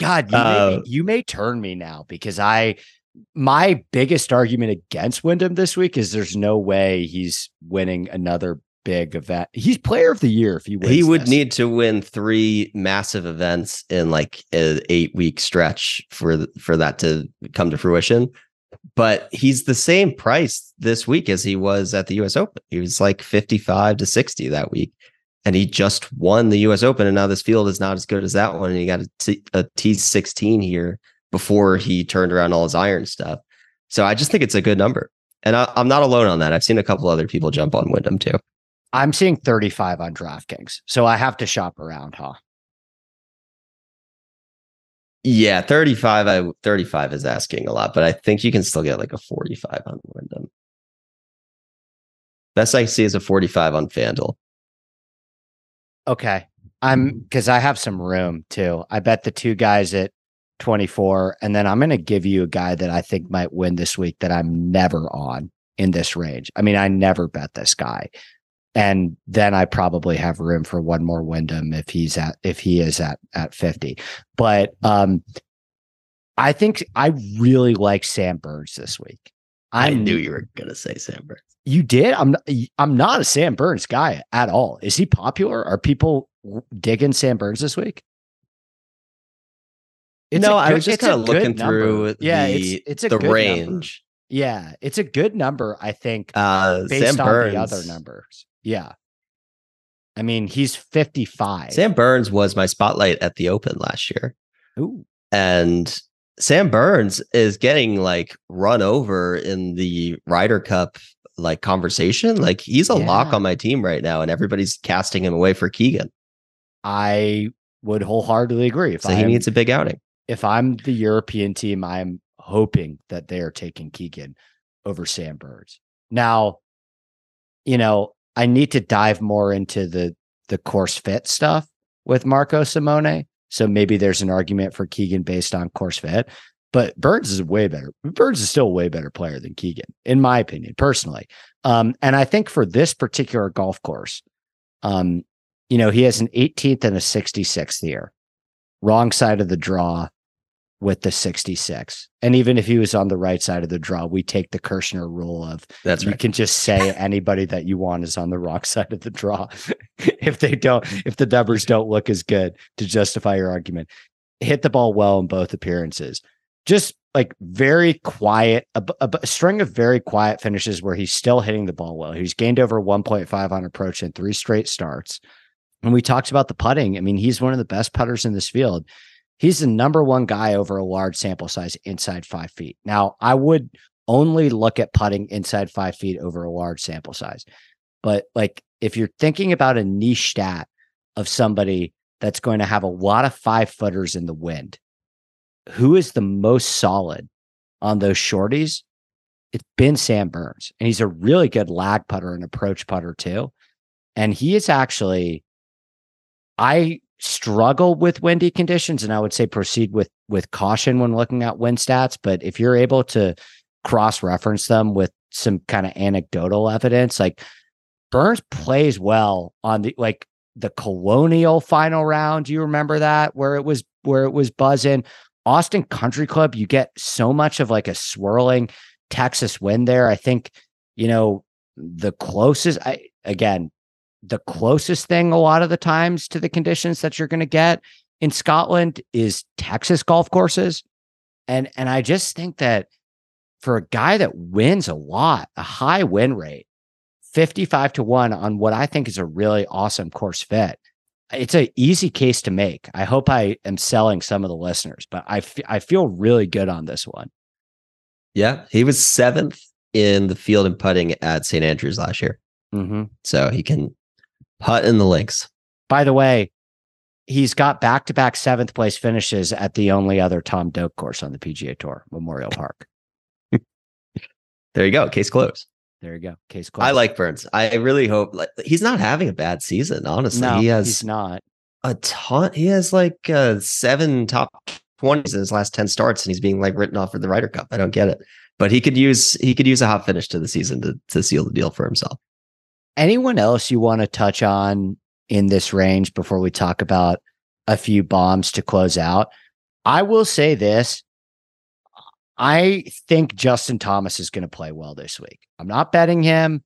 God, you, Uh, may, you may turn me now because I my biggest argument against Wyndham this week is there's no way he's winning another big event. He's player of the year if he wins. he would this. need to win three massive events in like an eight week stretch for for that to come to fruition. But he's the same price this week as he was at the U.S. Open. He was like fifty-five to sixty that week, and he just won the U.S. Open. And now this field is not as good as that one. And he got a T a T sixteen here before he turned around all his iron stuff. So I just think it's a good number, and I, I'm not alone on that. I've seen a couple other people jump on Wyndham too. I'm seeing 35 on DraftKings, so I have to shop around, huh? Yeah, 35. I 35 is asking a lot, but I think you can still get like a 45 on Wyndham. Best I see is a 45 on FanDuel. Okay, I'm because I have some room too. I bet the two guys at 24, and then I'm going to give you a guy that I think might win this week that I'm never on in this range. I mean, I never bet this guy. And then I probably have room for one more Wyndham if he's at if he is at at 50. But um I think I really like Sam Burns this week. I I'm- knew you were gonna say Sam Burns. you did. I'm not, I'm not a Sam Burns guy at all. Is he popular? Are people digging Sam Burns this week? It's no, I good- was just kind of looking through Yeah, the, it's it's a the good number. range. Yeah, it's a good number. I think Uh, based Sam on Burns. the other numbers. Yeah, I mean, he's 55. Sam Burns was my spotlight at the Open last year. Ooh. And Sam Burns is getting like run over in the Ryder Cup like conversation. Like he's a lock on my team right now, and everybody's casting him away for Keegan. I would wholeheartedly agree. If So he I'm- needs a big outing. If I'm the European team, I'm hoping that they are taking Keegan over Sam. Now, you know, I need to dive more into the the course fit stuff with Marco Simone. So maybe there's an argument for Keegan based on course fit. But Burns is way better. Burns is still a way better player than Keegan, in my opinion, personally. Um, and I think for this particular golf course, um, you know, he has an 18th and a 66th here. Wrong side of the draw with the 66. And even if he was on the right side of the draw, we take the Kirshner rule of That's you right. can just say anybody that you want is on the wrong side of the draw. If they don't if the numbers don't look as good to justify your argument hit the ball well in both appearances. Just like very quiet a, a- a string of very quiet finishes where he's still hitting the ball well. He's gained over 1.5 on approach in three straight starts. And we talked about the putting. I mean he's one of the best putters in this field he's the number one guy over a large sample size inside five feet now i would only look at putting inside five feet over a large sample size. But like if you're thinking about a niche stat of somebody that's going to have a lot of five footers in the wind, who is the most solid on those shorties? It's been Sam Burns. And he's a really good lag putter and approach putter too. And he is actually, I struggle with windy conditions and I would say proceed with with caution when looking at wind stats. But if you're able to cross reference them with some kind of anecdotal evidence. Like Burns plays well on the like the Colonial final round. Do you remember that where it was where it was buzzing? Austin Country Club, you get so much of like a swirling Texas wind there. I think, you know, the closest I again, the closest thing a lot of the times to the conditions that you're going to get in Scotland is Texas golf courses. And and I just think that for a guy that wins a lot, a high win rate, 55 to 1 on what I think is a really awesome course fit. It's an easy case to make. I hope I am selling some of the listeners, but I I feel really good on this one. Yeah, he was seventh in the field and putting at St. Andrews last year, Mm-hmm. so he can putt in the links. By the way, he's got back to back seventh place finishes at the only other Tom Doak course on the PGA Tour, Memorial Park. There you go. Case closed. There you go. Case closed. I like Burns. I really hope like, he's not having a bad season. Honestly, no, he has he's not. a ton. He has like uh, seven top twenties in his last ten starts, and he's being like written off for the Ryder Cup. I don't get it, but he could use he could use a hot finish to the season to to seal the deal for himself. Anyone else you want to touch on in this range before we talk about a few bombs to close out? I will say this. I think Justin Thomas is going to play well this week. I'm not betting him.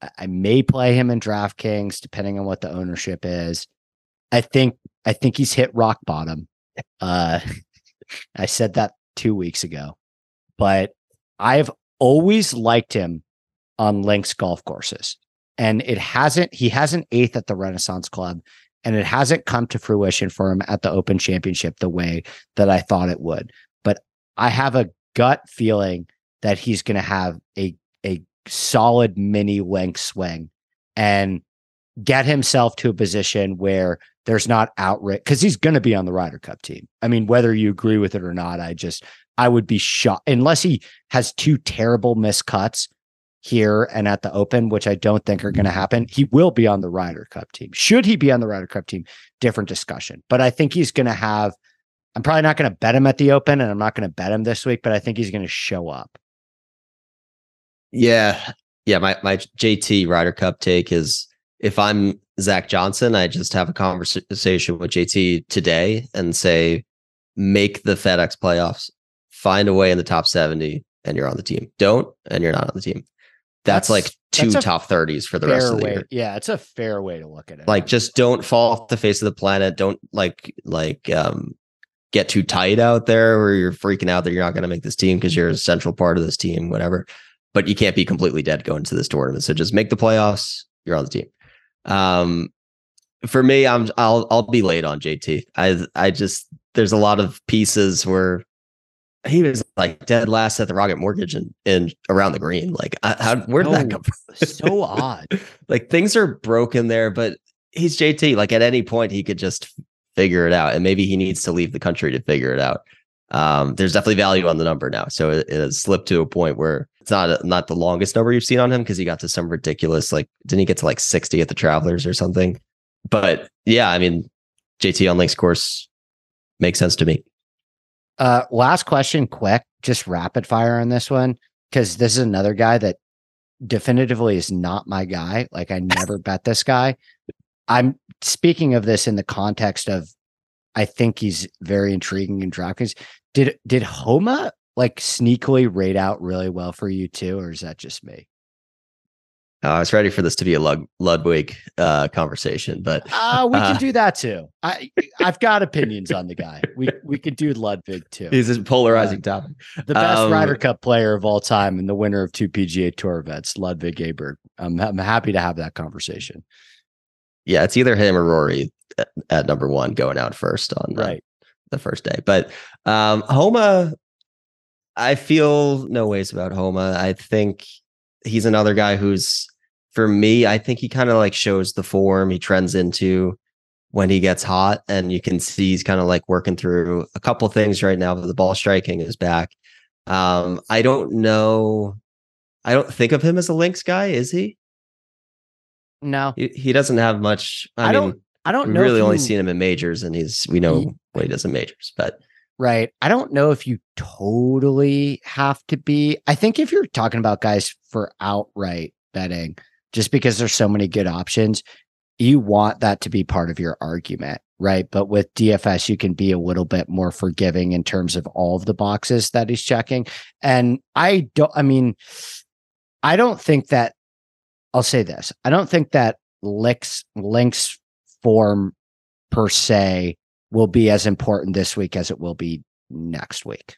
I- may play him in DraftKings depending on what the ownership is. I think I think he's hit rock bottom. Uh I said that 2 weeks ago. But I've always liked him on links golf courses. And it hasn't he has an eighth at the Renaissance Club and it hasn't come to fruition for him at the Open Championship the way that I thought it would. But I have a gut feeling that he's going to have a a solid mini length swing and get himself to a position where there's not outright because he's going to be on the Ryder Cup team. I mean, whether you agree with it or not, I just I would be shocked unless he has two terrible miscuts here and at the Open, which I don't think are going to happen. He will be on the Ryder Cup team. Should he be on the Ryder Cup team? Different discussion. But I think he's going to have. I'm probably not going to bet him at the Open, and I'm not going to bet him this week. But I think he's going to show up. Yeah, yeah. My my JT Ryder Cup take is if I'm Zach Johnson, I just have a conversation with JT today and say, make the FedEx playoffs, find a way in the top seventy, and you're on the team. Don't, and you're not on the team. That's, That's- like two that's top thirties for the rest of the way. year. Yeah, it's a fair way to look at it. Like, just don't fall off the face of the planet. Don't like like um get too tight out there where you're freaking out that you're not going to make this team because you're a central part of this team, whatever. But you can't be completely dead going to this tournament. So just make the playoffs. You're on the team. Um, for me, I'm I'll I'll be late on JT. I I just there's a lot of pieces where he was like dead last at the Rocket Mortgage and, and around the green. Like, how where did that come from? so odd. like things are broken there, but he's JT. Like at any point, he could just figure it out, and maybe he needs to leave the country to figure it out. Um, there's definitely value on the number now, so it, it has slipped to a point where it's not a, not the longest number you've seen on him because he got to some ridiculous like didn't he get to like 60 at the Travelers or something? But yeah, I mean, JT on links course makes sense to me. Uh, last question, quick, just rapid fire on this one because this is another guy that definitively is not my guy. Like I never bet this guy. I'm speaking of this in the context of I think he's very intriguing in DraftKings. Did did Homa like sneakily rate out really well for you too, or is that just me? Uh, I was ready for this to be a Lud- Ludvig uh, conversation, but uh, we uh, can do that too. I I've got opinions on the guy. We we could do Ludvig too. He's a polarizing uh, topic. The best um, Ryder Cup player of all time and the winner of two PGA Tour events, Ludvig Åberg. I'm I'm happy to have that conversation. Yeah, it's either him or Rory at, at number one going out first on the, right the first day. But um, Homa, I feel no ways about Homa. I think he's another guy who's for me, I think he kind of like shows the form he trends into when he gets hot. And you can see he's kind of like working through a couple things right now, but the ball striking is back. Um, I don't know. I don't think of him as a links guy, is he? No. He, he doesn't have much. I, I mean, don't I don't know. Really, only seen him in majors, and he's we know he, what he does in majors, but Right. I don't know if you totally have to be. I think if you're talking about guys for outright betting, just because there's so many good options, you want that to be part of your argument. Right. But with DFS, you can be a little bit more forgiving in terms of all of the boxes that he's checking. And I don't, I mean, I don't think that, I'll say this I don't think that links, links form per se will be as important this week as it will be next week.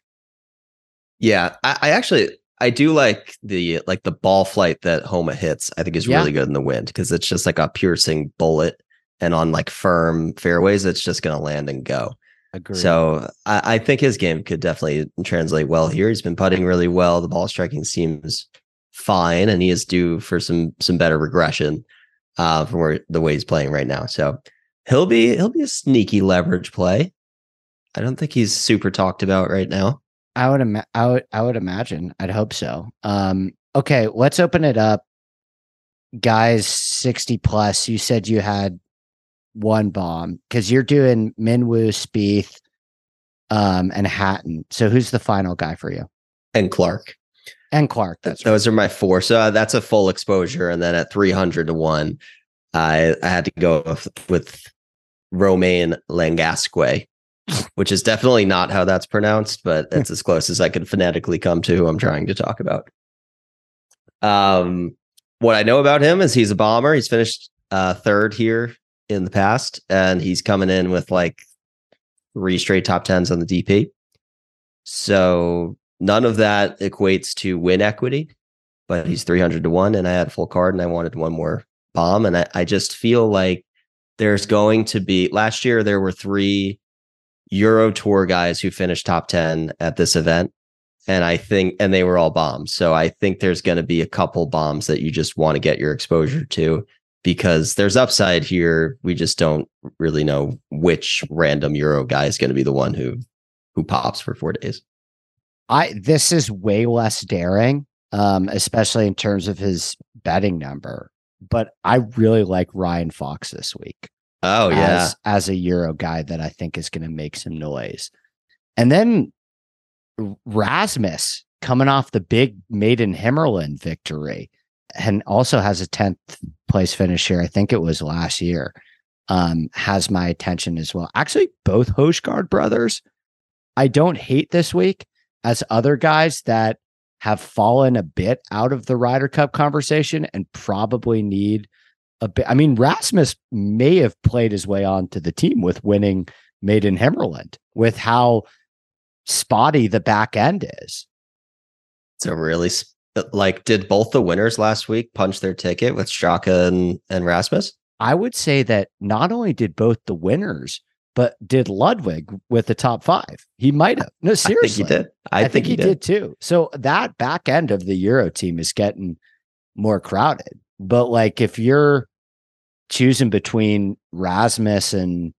Yeah, I, I actually I do like the like the ball flight that Homa hits. I think is yeah. really good in the wind because it's just like a piercing bullet, and on like firm fairways, it's just going to land and go. Agreed. So I, I, think his game could definitely translate well here. He's been putting really well. The ball striking seems fine, and he is due for some some better regression uh, from where the way he's playing right now. So he'll be he'll be a sneaky leverage play. I don't think he's super talked about right now. I would ima- I would I would imagine. I'd hope so. Um okay, let's open it up. Guys 60 plus. You said you had one bomb cuz you're doing Min Woo, Spieth um and Hatton. So who's the final guy for you? And Clark. And Clark. That's Those right. are my four. So uh, that's a full exposure and then at 300 to 1 I I had to go with, with Romain Langasque, which is definitely not how that's pronounced, but it's as close as I could phonetically come to who I'm trying to talk about. Um, what I know about him is he's a bomber. He's finished uh, third here in the past, and he's coming in with like three straight top tens on the DP. So none of that equates to win equity, but he's 300 to one, and I had full card, and I wanted one more bomb. And I, I just feel like there's going to be last year there were three Euro Tour guys who finished top 10 at this event. And I think, and they were all bombs. So I think there's going to be a couple bombs that you just want to get your exposure to because there's upside here. We just don't really know which random Euro guy is going to be the one who who pops for four days. I this is way less daring, um, especially in terms of his betting number but I really like Ryan Fox this week. Oh yeah, as, as a Euro guy that I think is going to make some noise, and then Rasmus coming off the big Made in HimmerLand victory, and also has a tenth place finish here. I think it was last year. Um, has my attention as well. Actually, both Højgaard brothers, I don't hate this week as other guys that have fallen a bit out of the Ryder Cup conversation and probably need a bit. I mean, Rasmus may have played his way onto the team with winning Made in HimmerLand with how spotty the back end is. So really, like, did both the winners last week punch their ticket with Straka and, and Rasmus? I would say that not only did both the winners, but did Ludvig with the top five. He might have. No, seriously. I think he did. I, I, think, think, he, did. too. So that back end of the Euro team is getting more crowded. But like if you're choosing between Rasmus and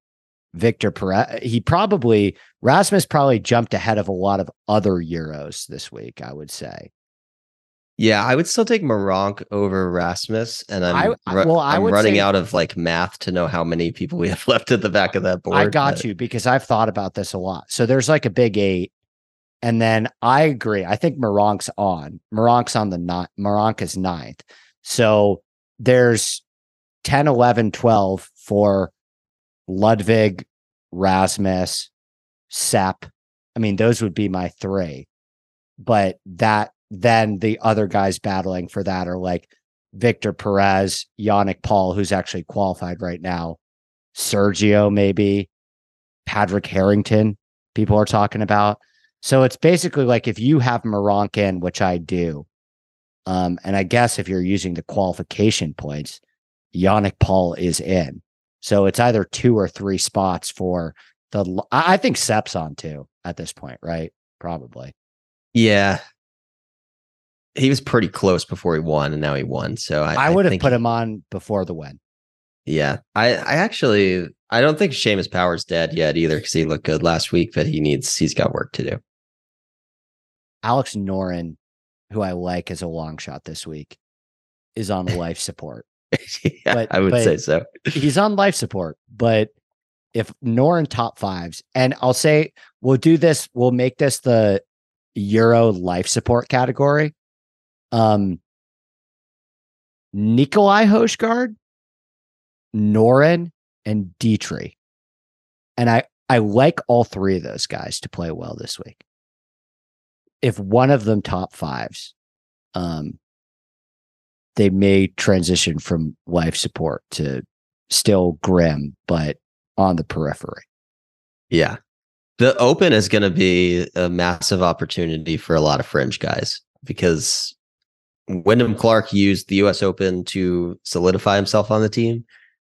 Victor Perez, he probably Rasmus probably jumped ahead of a lot of other Euros this week, I would say. Yeah, I would still take Meronk over Rasmus, and I'm I- well, I I'm running say- out of like math to know how many people we have left at the back of that board. I got but- you because I've thought about this a lot. So there's like a big eight. And then I agree. I think Meronk's on. Meronk's on the nine. Meronk is ninth. So there's 10, 11, 12 for Ludvig, Rasmus, Sepp. I mean, those would be my three. But that then the other guys battling for that are like Victor Perez, Yannick Paul, who's actually qualified right now, Sergio, maybe Padraig Harrington, people are talking about. So it's basically like if you have Meronk in, which I do, um, and I guess if you're using the qualification points, Yannick Paul is in. So it's either two or three spots for the. I think Sepp's on too at this point, right? Probably. Yeah, he was pretty close before he won, and now he won. So I, I, would have think- put him on before the win. Yeah, I, I actually, I don't think Seamus Power's dead yet either because he looked good last week, but he needs, he's got work to do. Alex Noren, who I like as a long shot this week, is on life support. yeah, But- I would say so. he's on life support, but if Noren top fives, and I'll say we'll do this, we'll make this the Euro life support category. Um Nicolai Højgaard, Noren, and Dietrich. And I I like all three of those guys to play well this week. If one of them top fives, um, they may transition from life support to still grim, but on the periphery. Yeah. The open is going to be a massive opportunity for a lot of fringe guys because Wyndham Clark used the US Open to solidify himself on the team.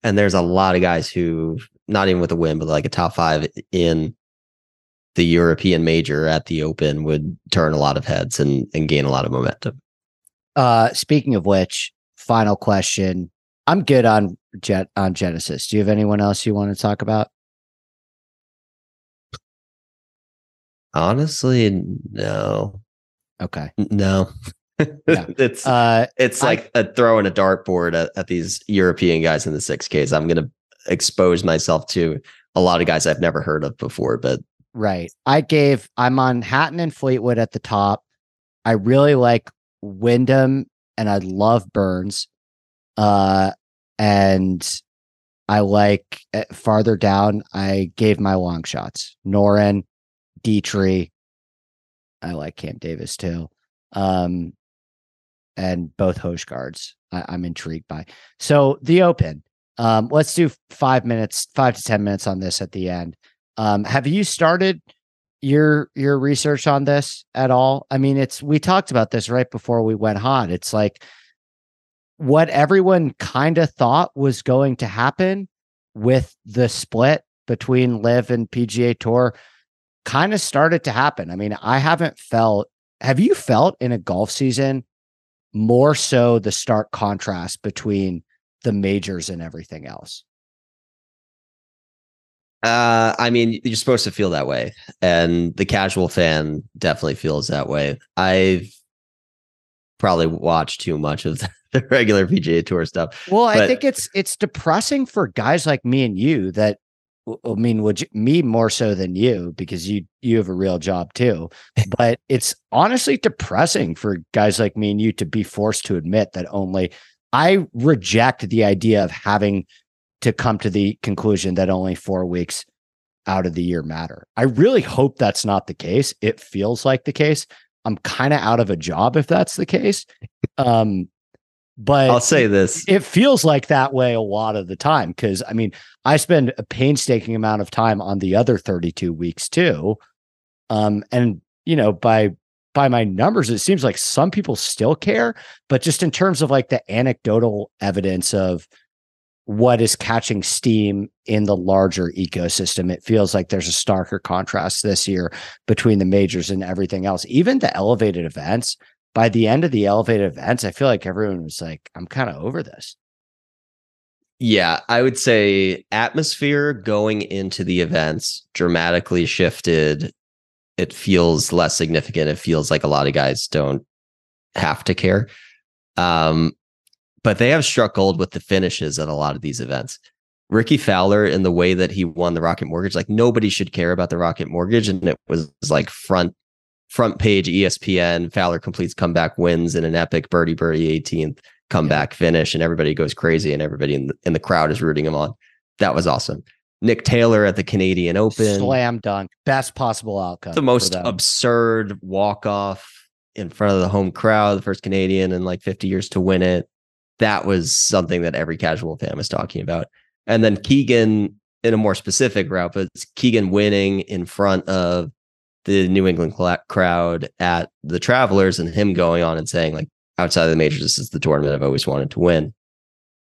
And there's a lot of guys who, not even with a win, but like a top five in the European major at the Open would turn a lot of heads and, and gain a lot of momentum. Uh, speaking of which, final question. I'm good on Jet on Genesis. Do you have anyone else you want to talk about? Honestly, no. Okay. No. Yeah. it's Uh, It's I- like a throwing a dartboard at, at these European guys in the six Ks. I'm going to expose myself to a lot of guys I've never heard of before, but Right. I gave I'm on Hatton and Fleetwood at the top. I really like Wyndham and I love Burns. Uh and I like uh, farther down I gave my long shots. Noren, Dietrich. I like Cam Davis too. Um and both Højgaards I, I'm intrigued by. So the open. Um let's do five minutes, five to ten minutes on this at the end. Um, have you started your your research on this at all? I mean, it's we talked about this right before we went hot. It's like what everyone kind of thought was going to happen with the split between LIV and PGA Tour kind of started to happen. I mean, I haven't felt have you felt in a golf season more so the stark contrast between the majors and everything else? uh, I mean, you're supposed to feel that way. And the casual fan definitely feels that way. I've probably watched too much of the regular PGA Tour stuff. Well, I think it's it's depressing for guys like me and you that I mean, would you, me more so than you because you you have a real job too. But it's honestly depressing for guys like me and you to be forced to admit that only I reject the idea of having to come to the conclusion that only four weeks out of the year matter. I really hope that's not the case. It feels like the case. I'm kind of out of a job if that's the case. Um, but I'll say this. it feels like that way a lot of the time because I mean, I spend a painstaking amount of time on the other 32 weeks too. Um, and you know, by by my numbers, it seems like some people still care, but just in terms of like the anecdotal evidence of what is catching steam in the larger ecosystem. It feels like there's a starker contrast this year between the majors and everything else. Even the elevated events, by the end of the elevated events, I feel like everyone was like, I'm kind of over this. Yeah, I would say atmosphere going into the events dramatically shifted. It feels less significant. It feels like a lot of guys don't have to care. Um, but they have struck gold with the finishes at a lot of these events. Rickie Fowler, in the way that he won the Rocket Mortgage, like nobody should care about the Rocket Mortgage, and it was like front front page ESPN. Fowler completes comeback wins in an epic birdie birdie 18th comeback yeah. finish, and everybody goes crazy, and everybody in the, in the crowd is rooting him on. That was awesome. Nick Taylor at the Canadian Open, slam dunk, best possible outcome. The most absurd walk off in front of the home crowd, the first Canadian in like 50 years to win it. That was something that every casual fan was talking about. And then Keegan in a more specific route, but Keegan winning in front of the New England crowd at the Travelers and him going on and saying, like, outside of the majors, this is the tournament I've always wanted to win.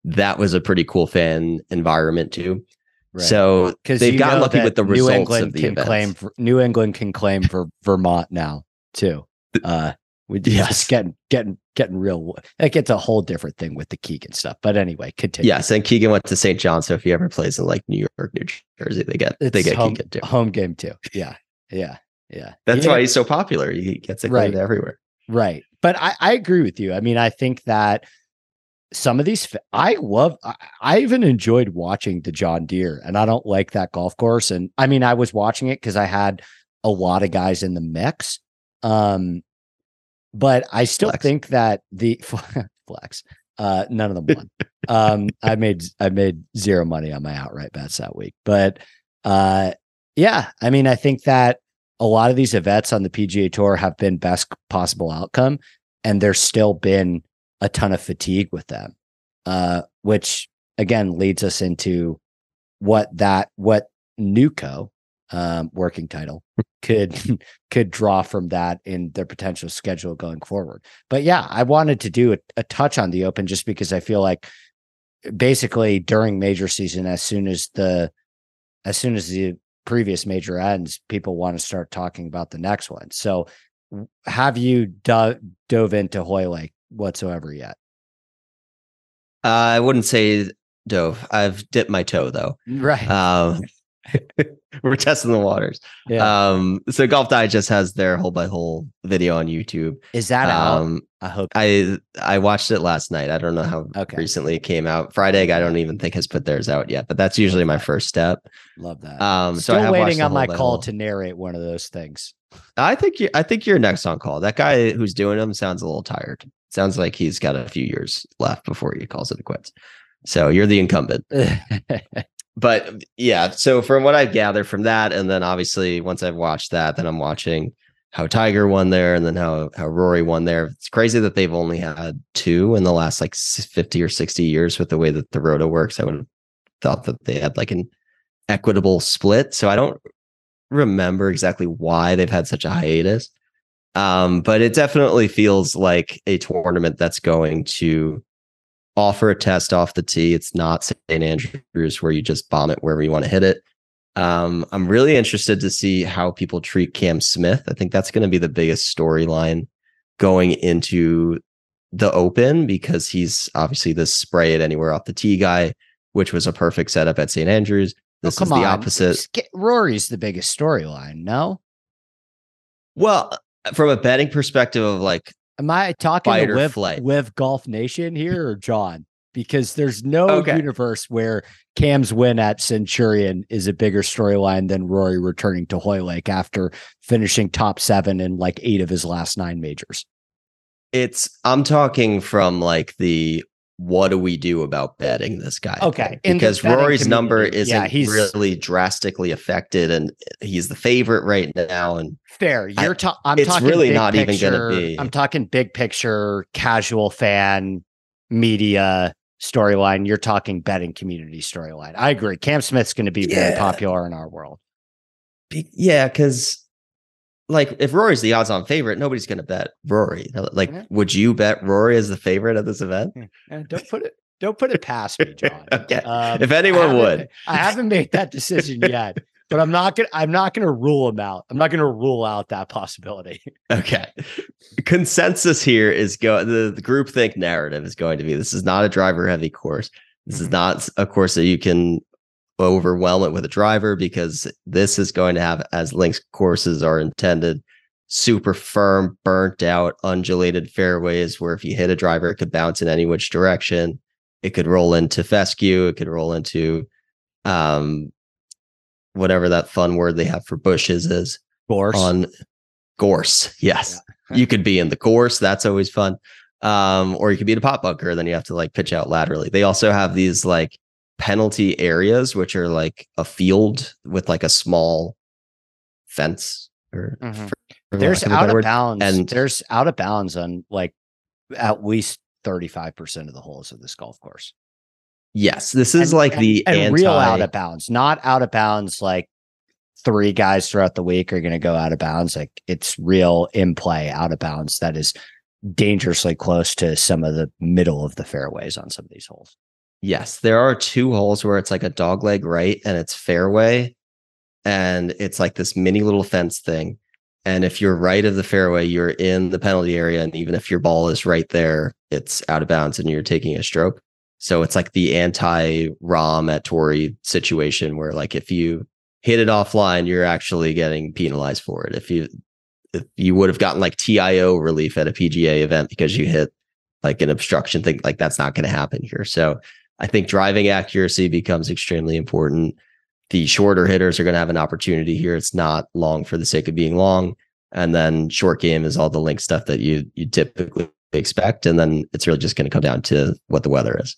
That was a pretty cool fan environment too. Right. So they've gotten lucky with the New results England of the can events. claim for, New England can claim for Vermont now too. Uh, we yes. just getting getting getting real. It gets a whole different thing with the Keegan stuff. But anyway, continue. Yes, and Keegan went to St. John, so if he ever plays in like New York, New Jersey, they get it's they get home, Keegan too. Home game too. Yeah, yeah, yeah. That's yeah. why he's so popular. He gets it right everywhere. Right, but I, I agree with you. I mean, I think that some of these I love I, I, even enjoyed watching the John Deere and I don't like that golf course and I mean I was watching it cuz I had a lot of guys in the mix um but I still flex. think that the flex, uh, none of them won. um, I made I made zero money on my outright bets that week, but uh, yeah, I mean, I think that a lot of these events on the PGA Tour have been best possible outcome, and there's still been a ton of fatigue with them, uh, which again leads us into what that what Newco um, working title could could draw from that in their potential schedule going forward. But yeah, I wanted to do a, a, touch on the Open just because I feel like basically during major season, as soon as the as soon as the previous major ends, people want to start talking about the next one. So, have you do- dove into Hoylake whatsoever yet? Uh, I wouldn't say dove. I've dipped my toe though. Right. Um, we're testing the waters. Yeah. Um, so Golf Digest has their hole by hole video on YouTube. Is that um, out? I hope I I watched it last night. I don't know how okay. recently it came out. Friday, I don't even think has put theirs out yet, but that's usually my first step. Love that. Um, Still so waiting on my call to narrate one of those things. I think you I think you're next on call. That guy who's doing them sounds a little tired. Sounds like he's got a few years left before he calls it quits. So you're the incumbent. but yeah, so from what I've gathered from that, and then obviously once I've watched that, then I'm watching how Tiger won there, and then how how Rory won there. It's crazy that they've only had two in the last like 50 or 60 years with the way that the rota works. I would have thought that they had like an equitable split. So I don't remember exactly why they've had such a hiatus. Um, but it definitely feels like a tournament that's going to offer a test off the tee. It's not St. Andrews where you just bomb it wherever you want to hit it. Um, I'm really interested to see how people treat Cam Smith. I think that's going to be the biggest storyline going into the open because he's obviously the spray it anywhere off the tee guy, which was a perfect setup at St. Andrews. Oh, this oh, is the on. opposite. Rory's the biggest storyline, no? Well, from a betting perspective of like Am I talking to LIV, Golf Nation here or John? Because there's no okay. universe where Cam's win at Centurion is a bigger storyline than Rory returning to Hoylake after finishing top seven in like eight of his last nine majors. It's I'm talking from like the what do we do about betting this guy? Okay. Because Rory's number isn't yeah, he's, really drastically affected and he's the favorite right now. And fair. You're ta- I'm it's talking really not picture, even going to be. I'm talking big picture, casual fan, media storyline. You're talking betting community storyline. I agree. Cam Smith's going to be yeah. very popular in our world. Yeah. Cause like if Rory's the odds on favorite, nobody's going to bet Rory. Like, yeah. would you bet Rory as the favorite at this event? Yeah. Don't put it. don't put it past me, John. Okay. Um, if anyone haven't- would, I haven't made that decision yet, but I'm not gonna. I'm not gonna rule him out. I'm not gonna rule out that possibility. Okay. Consensus here is go the, the group think narrative is going to be this is not a driver heavy course. This is mm-hmm. not a course that you can overwhelm it with a driver because this is going to have as links courses are intended super firm burnt out undulated fairways where if you hit a driver it could bounce in any which direction it could roll into fescue it could roll into um whatever that fun word they have for bushes is Gorse. on gorse. Yes. You could be in the gorse. That's always fun. Um, or you could be in a pop bunker, then you have to like pitch out laterally. They also have these like penalty areas, which are like a field with like a small fence or Mhm. for- for there's out of word. bounds. And- there's out of bounds on like at least 35 percent of the holes of this golf course. Yes, this is And- like and- the and anti- real out of bounds, not out of bounds like three guys throughout the week are going to go out of bounds. Like it's real in play out of bounds that is dangerously close to some of the middle of the fairways on some of these holes. Yes, there are two holes where it's like a dog leg right and it's fairway and it's like this mini little fence thing. And if you're right of the fairway, you're in the penalty area. And even if your ball is right there, it's out of bounds and you're taking a stroke. So it's like the anti Rahm at Torrey situation where like if you hit it offline, you're actually getting penalized for it. If you if you would have gotten like TIO relief at a PGA event because you hit like an obstruction thing, like that's not going to happen here. So I think driving accuracy becomes extremely important. The shorter hitters are going to have an opportunity here. It's not long for the sake of being long. And then short game is all the link stuff that you you typically expect. And then it's really just going to come down to what the weather is.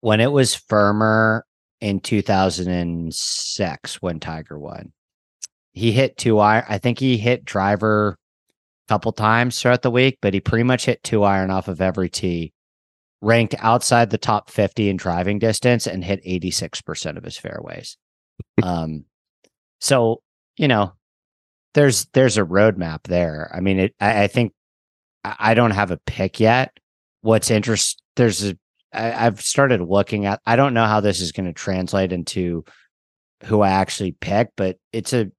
When it was firmer in 2006 when Tiger won, he hit two iron. I think he hit driver a couple times throughout the week, but he pretty much hit two iron off of every tee, ranked outside the top 50 in driving distance, and hit 86% of his fairways. um, so you know, there's there's a roadmap there. I mean, it. I, I think I, don't have a pick yet. What's interest? There's a. I, I've started looking at. I don't know how this is going to translate into who I actually pick, but it's a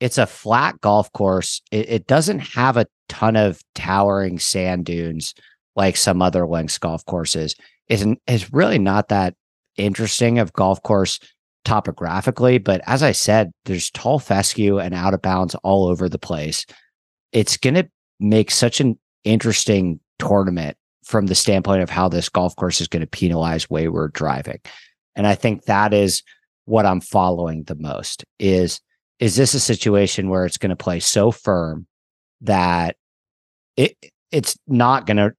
it's a flat golf course. It, it doesn't have a ton of towering sand dunes like some other links golf courses. It's, it's really not that interesting of golf course topographically. But as I said, there's tall fescue and out of bounds all over the place. It's going to make such an interesting tournament from the standpoint of how this golf course is going to penalize wayward driving. And I think that is what I'm following the most is is this a situation where it's going to play so firm that it it's not going to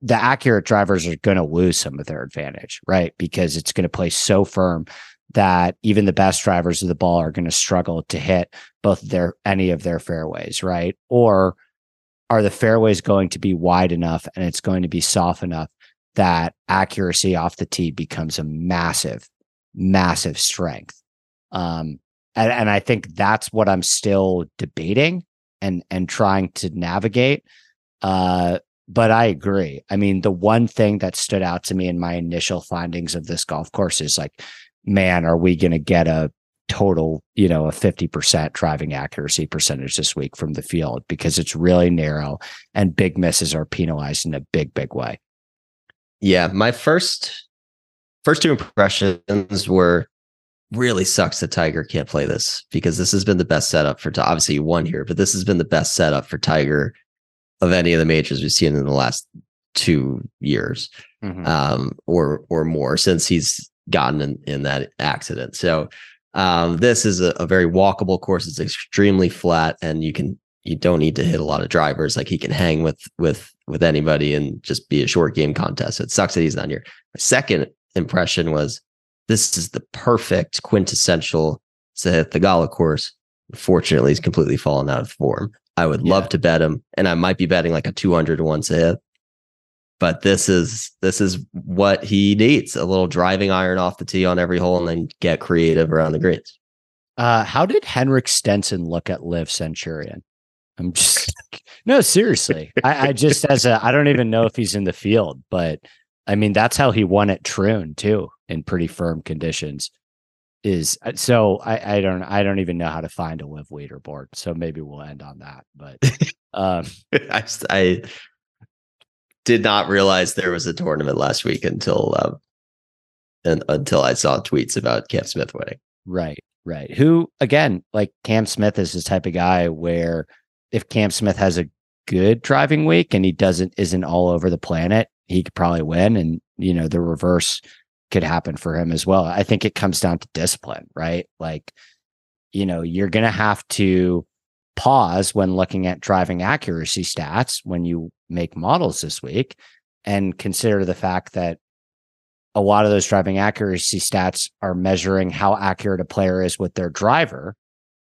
the accurate drivers are going to lose some of their advantage, right? Because it's going to play so firm that even the best drivers of the ball are going to struggle to hit both their any of their fairways, right? Or are the fairways going to be wide enough and it's going to be soft enough that accuracy off the tee becomes a massive, massive strength? Um, and, and I think that's what I'm still debating and and trying to navigate. Uh, but I agree. I mean, the one thing that stood out to me in my initial findings of this golf course is like, man, are we going to get a total, you know, a 50% driving accuracy percentage this week from the field because it's really narrow and big misses are penalized in a big, big way. Yeah, my first first two impressions were really sucks that Tiger can't play this because this has been the best setup for obviously he won here, but this has been the best setup for Tiger of any of the majors we've seen in the last two years Mm-hmm. um, or or more since he's gotten in, in that accident. So um, this is a, a very walkable course. It's extremely flat, and you can you don't need to hit a lot of drivers. Like he can hang with with with anybody and just be a short game contest. So It sucks that he's not here. My second impression was this is the perfect quintessential Sahith Theegala course. Unfortunately, he's completely fallen out of form. I would Yeah. love to bet him, and I might be betting like a two hundred to one hit. but this is this is what he needs a little driving iron off the tee on every hole and then get creative around the greens Uh, how did Henrik Stenson look at LIV Centurion? I'm just no, seriously. I, I just as a I don't even know if he's in the field, but I mean, that's how he won at Troon too, in pretty firm conditions. Is uh, so I, I don't I don't even know how to find a LIV leaderboard. So maybe we'll end on that. But um I, I did not realize there was a tournament last week until um, and until I saw tweets about Cam Smith winning. Right, right. Who again, like Cam Smith is the type of guy where if Cam Smith has a good driving week and he doesn't isn't all over the planet, he could probably win. And you know, the reverse could happen for him as well. I think it comes down to discipline, right? Like, you know, you're gonna have to pause when looking at driving accuracy stats when you make models this week and consider the fact that a lot of those driving accuracy stats are measuring how accurate a player is with their driver.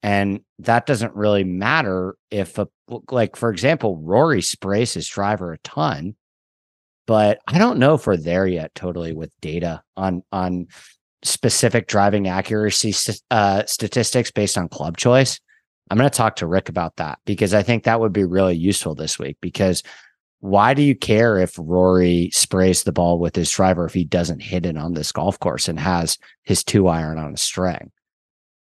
And that doesn't really matter if, a, like, for example, Rory sprays his driver a ton, but I don't know if we're there yet totally with data on, on specific driving accuracy uh, statistics based on club choice. I'm going to talk to Rick about that because I think that would be really useful this week because why do you care if Rory sprays the ball with his driver if he doesn't hit it on this golf course and has his two iron on a string?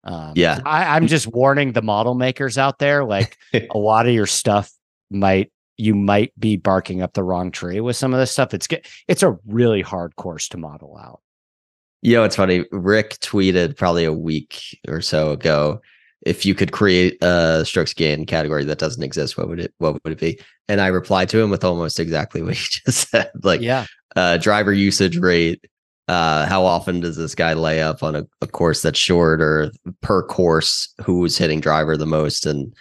Um, yeah, I, I'm just warning the model makers out there. Like a lot of your stuff might you might be barking up the wrong tree with some of this stuff. It's it's a really hard course to model out. You know, it's funny. Rick tweeted probably a week or so ago if you could create a strokes gain category that doesn't exist, what would it what would it be? And I replied to him with almost exactly what he just said. Like yeah, uh, driver usage rate. Uh, how often does this guy lay up on a, a course that's short or per course who's hitting driver the most and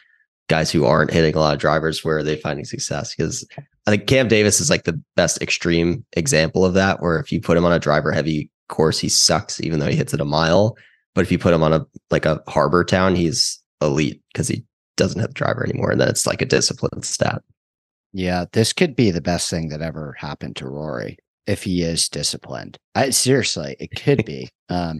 guys who aren't hitting a lot of drivers where are they finding success? Because I think Cam Davis is like the best extreme example of that, where if you put him on a driver heavy course, he sucks, even though he hits it a mile. But if you put him on a like a Harbour Town, he's elite because he doesn't have the driver anymore. And then it's like a discipline stat. Yeah, this could be the best thing that ever happened to Rory if he is disciplined. I seriously, it could be. Um,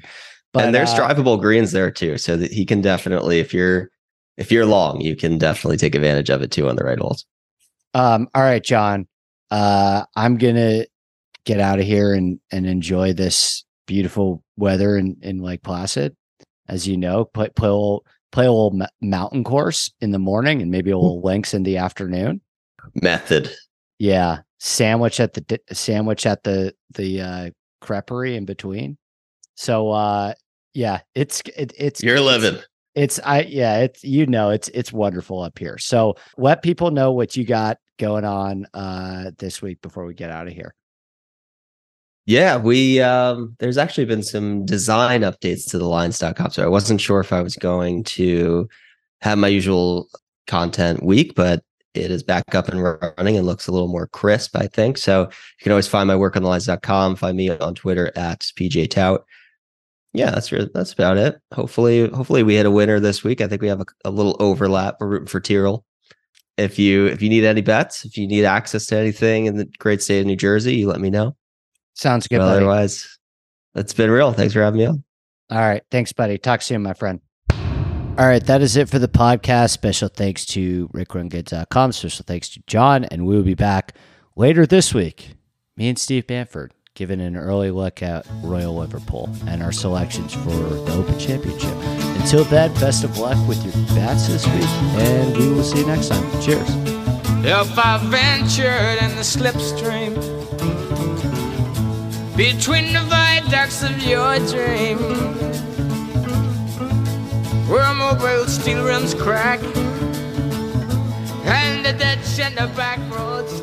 but and there's uh, drivable greens there too, so that he can definitely, if you're if you're long, you can definitely take advantage of it too on the right holes. Um, all right, John. Uh, I'm gonna get out of here and and enjoy this beautiful weather in, in Lake Placid. As you know, play, play a little, play a little mountain course in the morning and maybe a little links in the afternoon. Method. Yeah. Sandwich at the sandwich at the the uh creperie in between. So uh yeah, it's it, it's you're living. It's, it's I yeah, it's you know, it's it's wonderful up here. So let people know what you got going on uh this week before we get out of here. Yeah, we um there's actually been some design updates to the lines.com. So I wasn't sure if I was going to have my usual content week, but it is back up and running and looks a little more crisp, I think. So you can always find my work on the lines.com, find me on Twitter at PGA Tout. Yeah, that's that's about it. Hopefully, hopefully we hit a winner this week. I think we have a, a little overlap. We're rooting for Tyrrell. If you if you need any bets, if you need access to anything in the great state of New Jersey, you let me know. Sounds good. But otherwise, it's been real. Thanks for having me on. All right. Thanks, buddy. Talk soon, my friend. All right, that is it for the podcast. Special thanks to rickrungood.com. Special thanks to John, and we will be back later this week. Me and Steve Bamford giving an early look at Royal Liverpool and our selections for the Open Championship. Until then, best of luck with your bats this week, and we will see you next time. Cheers. If I ventured in the slipstream between the viaducts of your dream. Where mobile steel rims crack and the back roads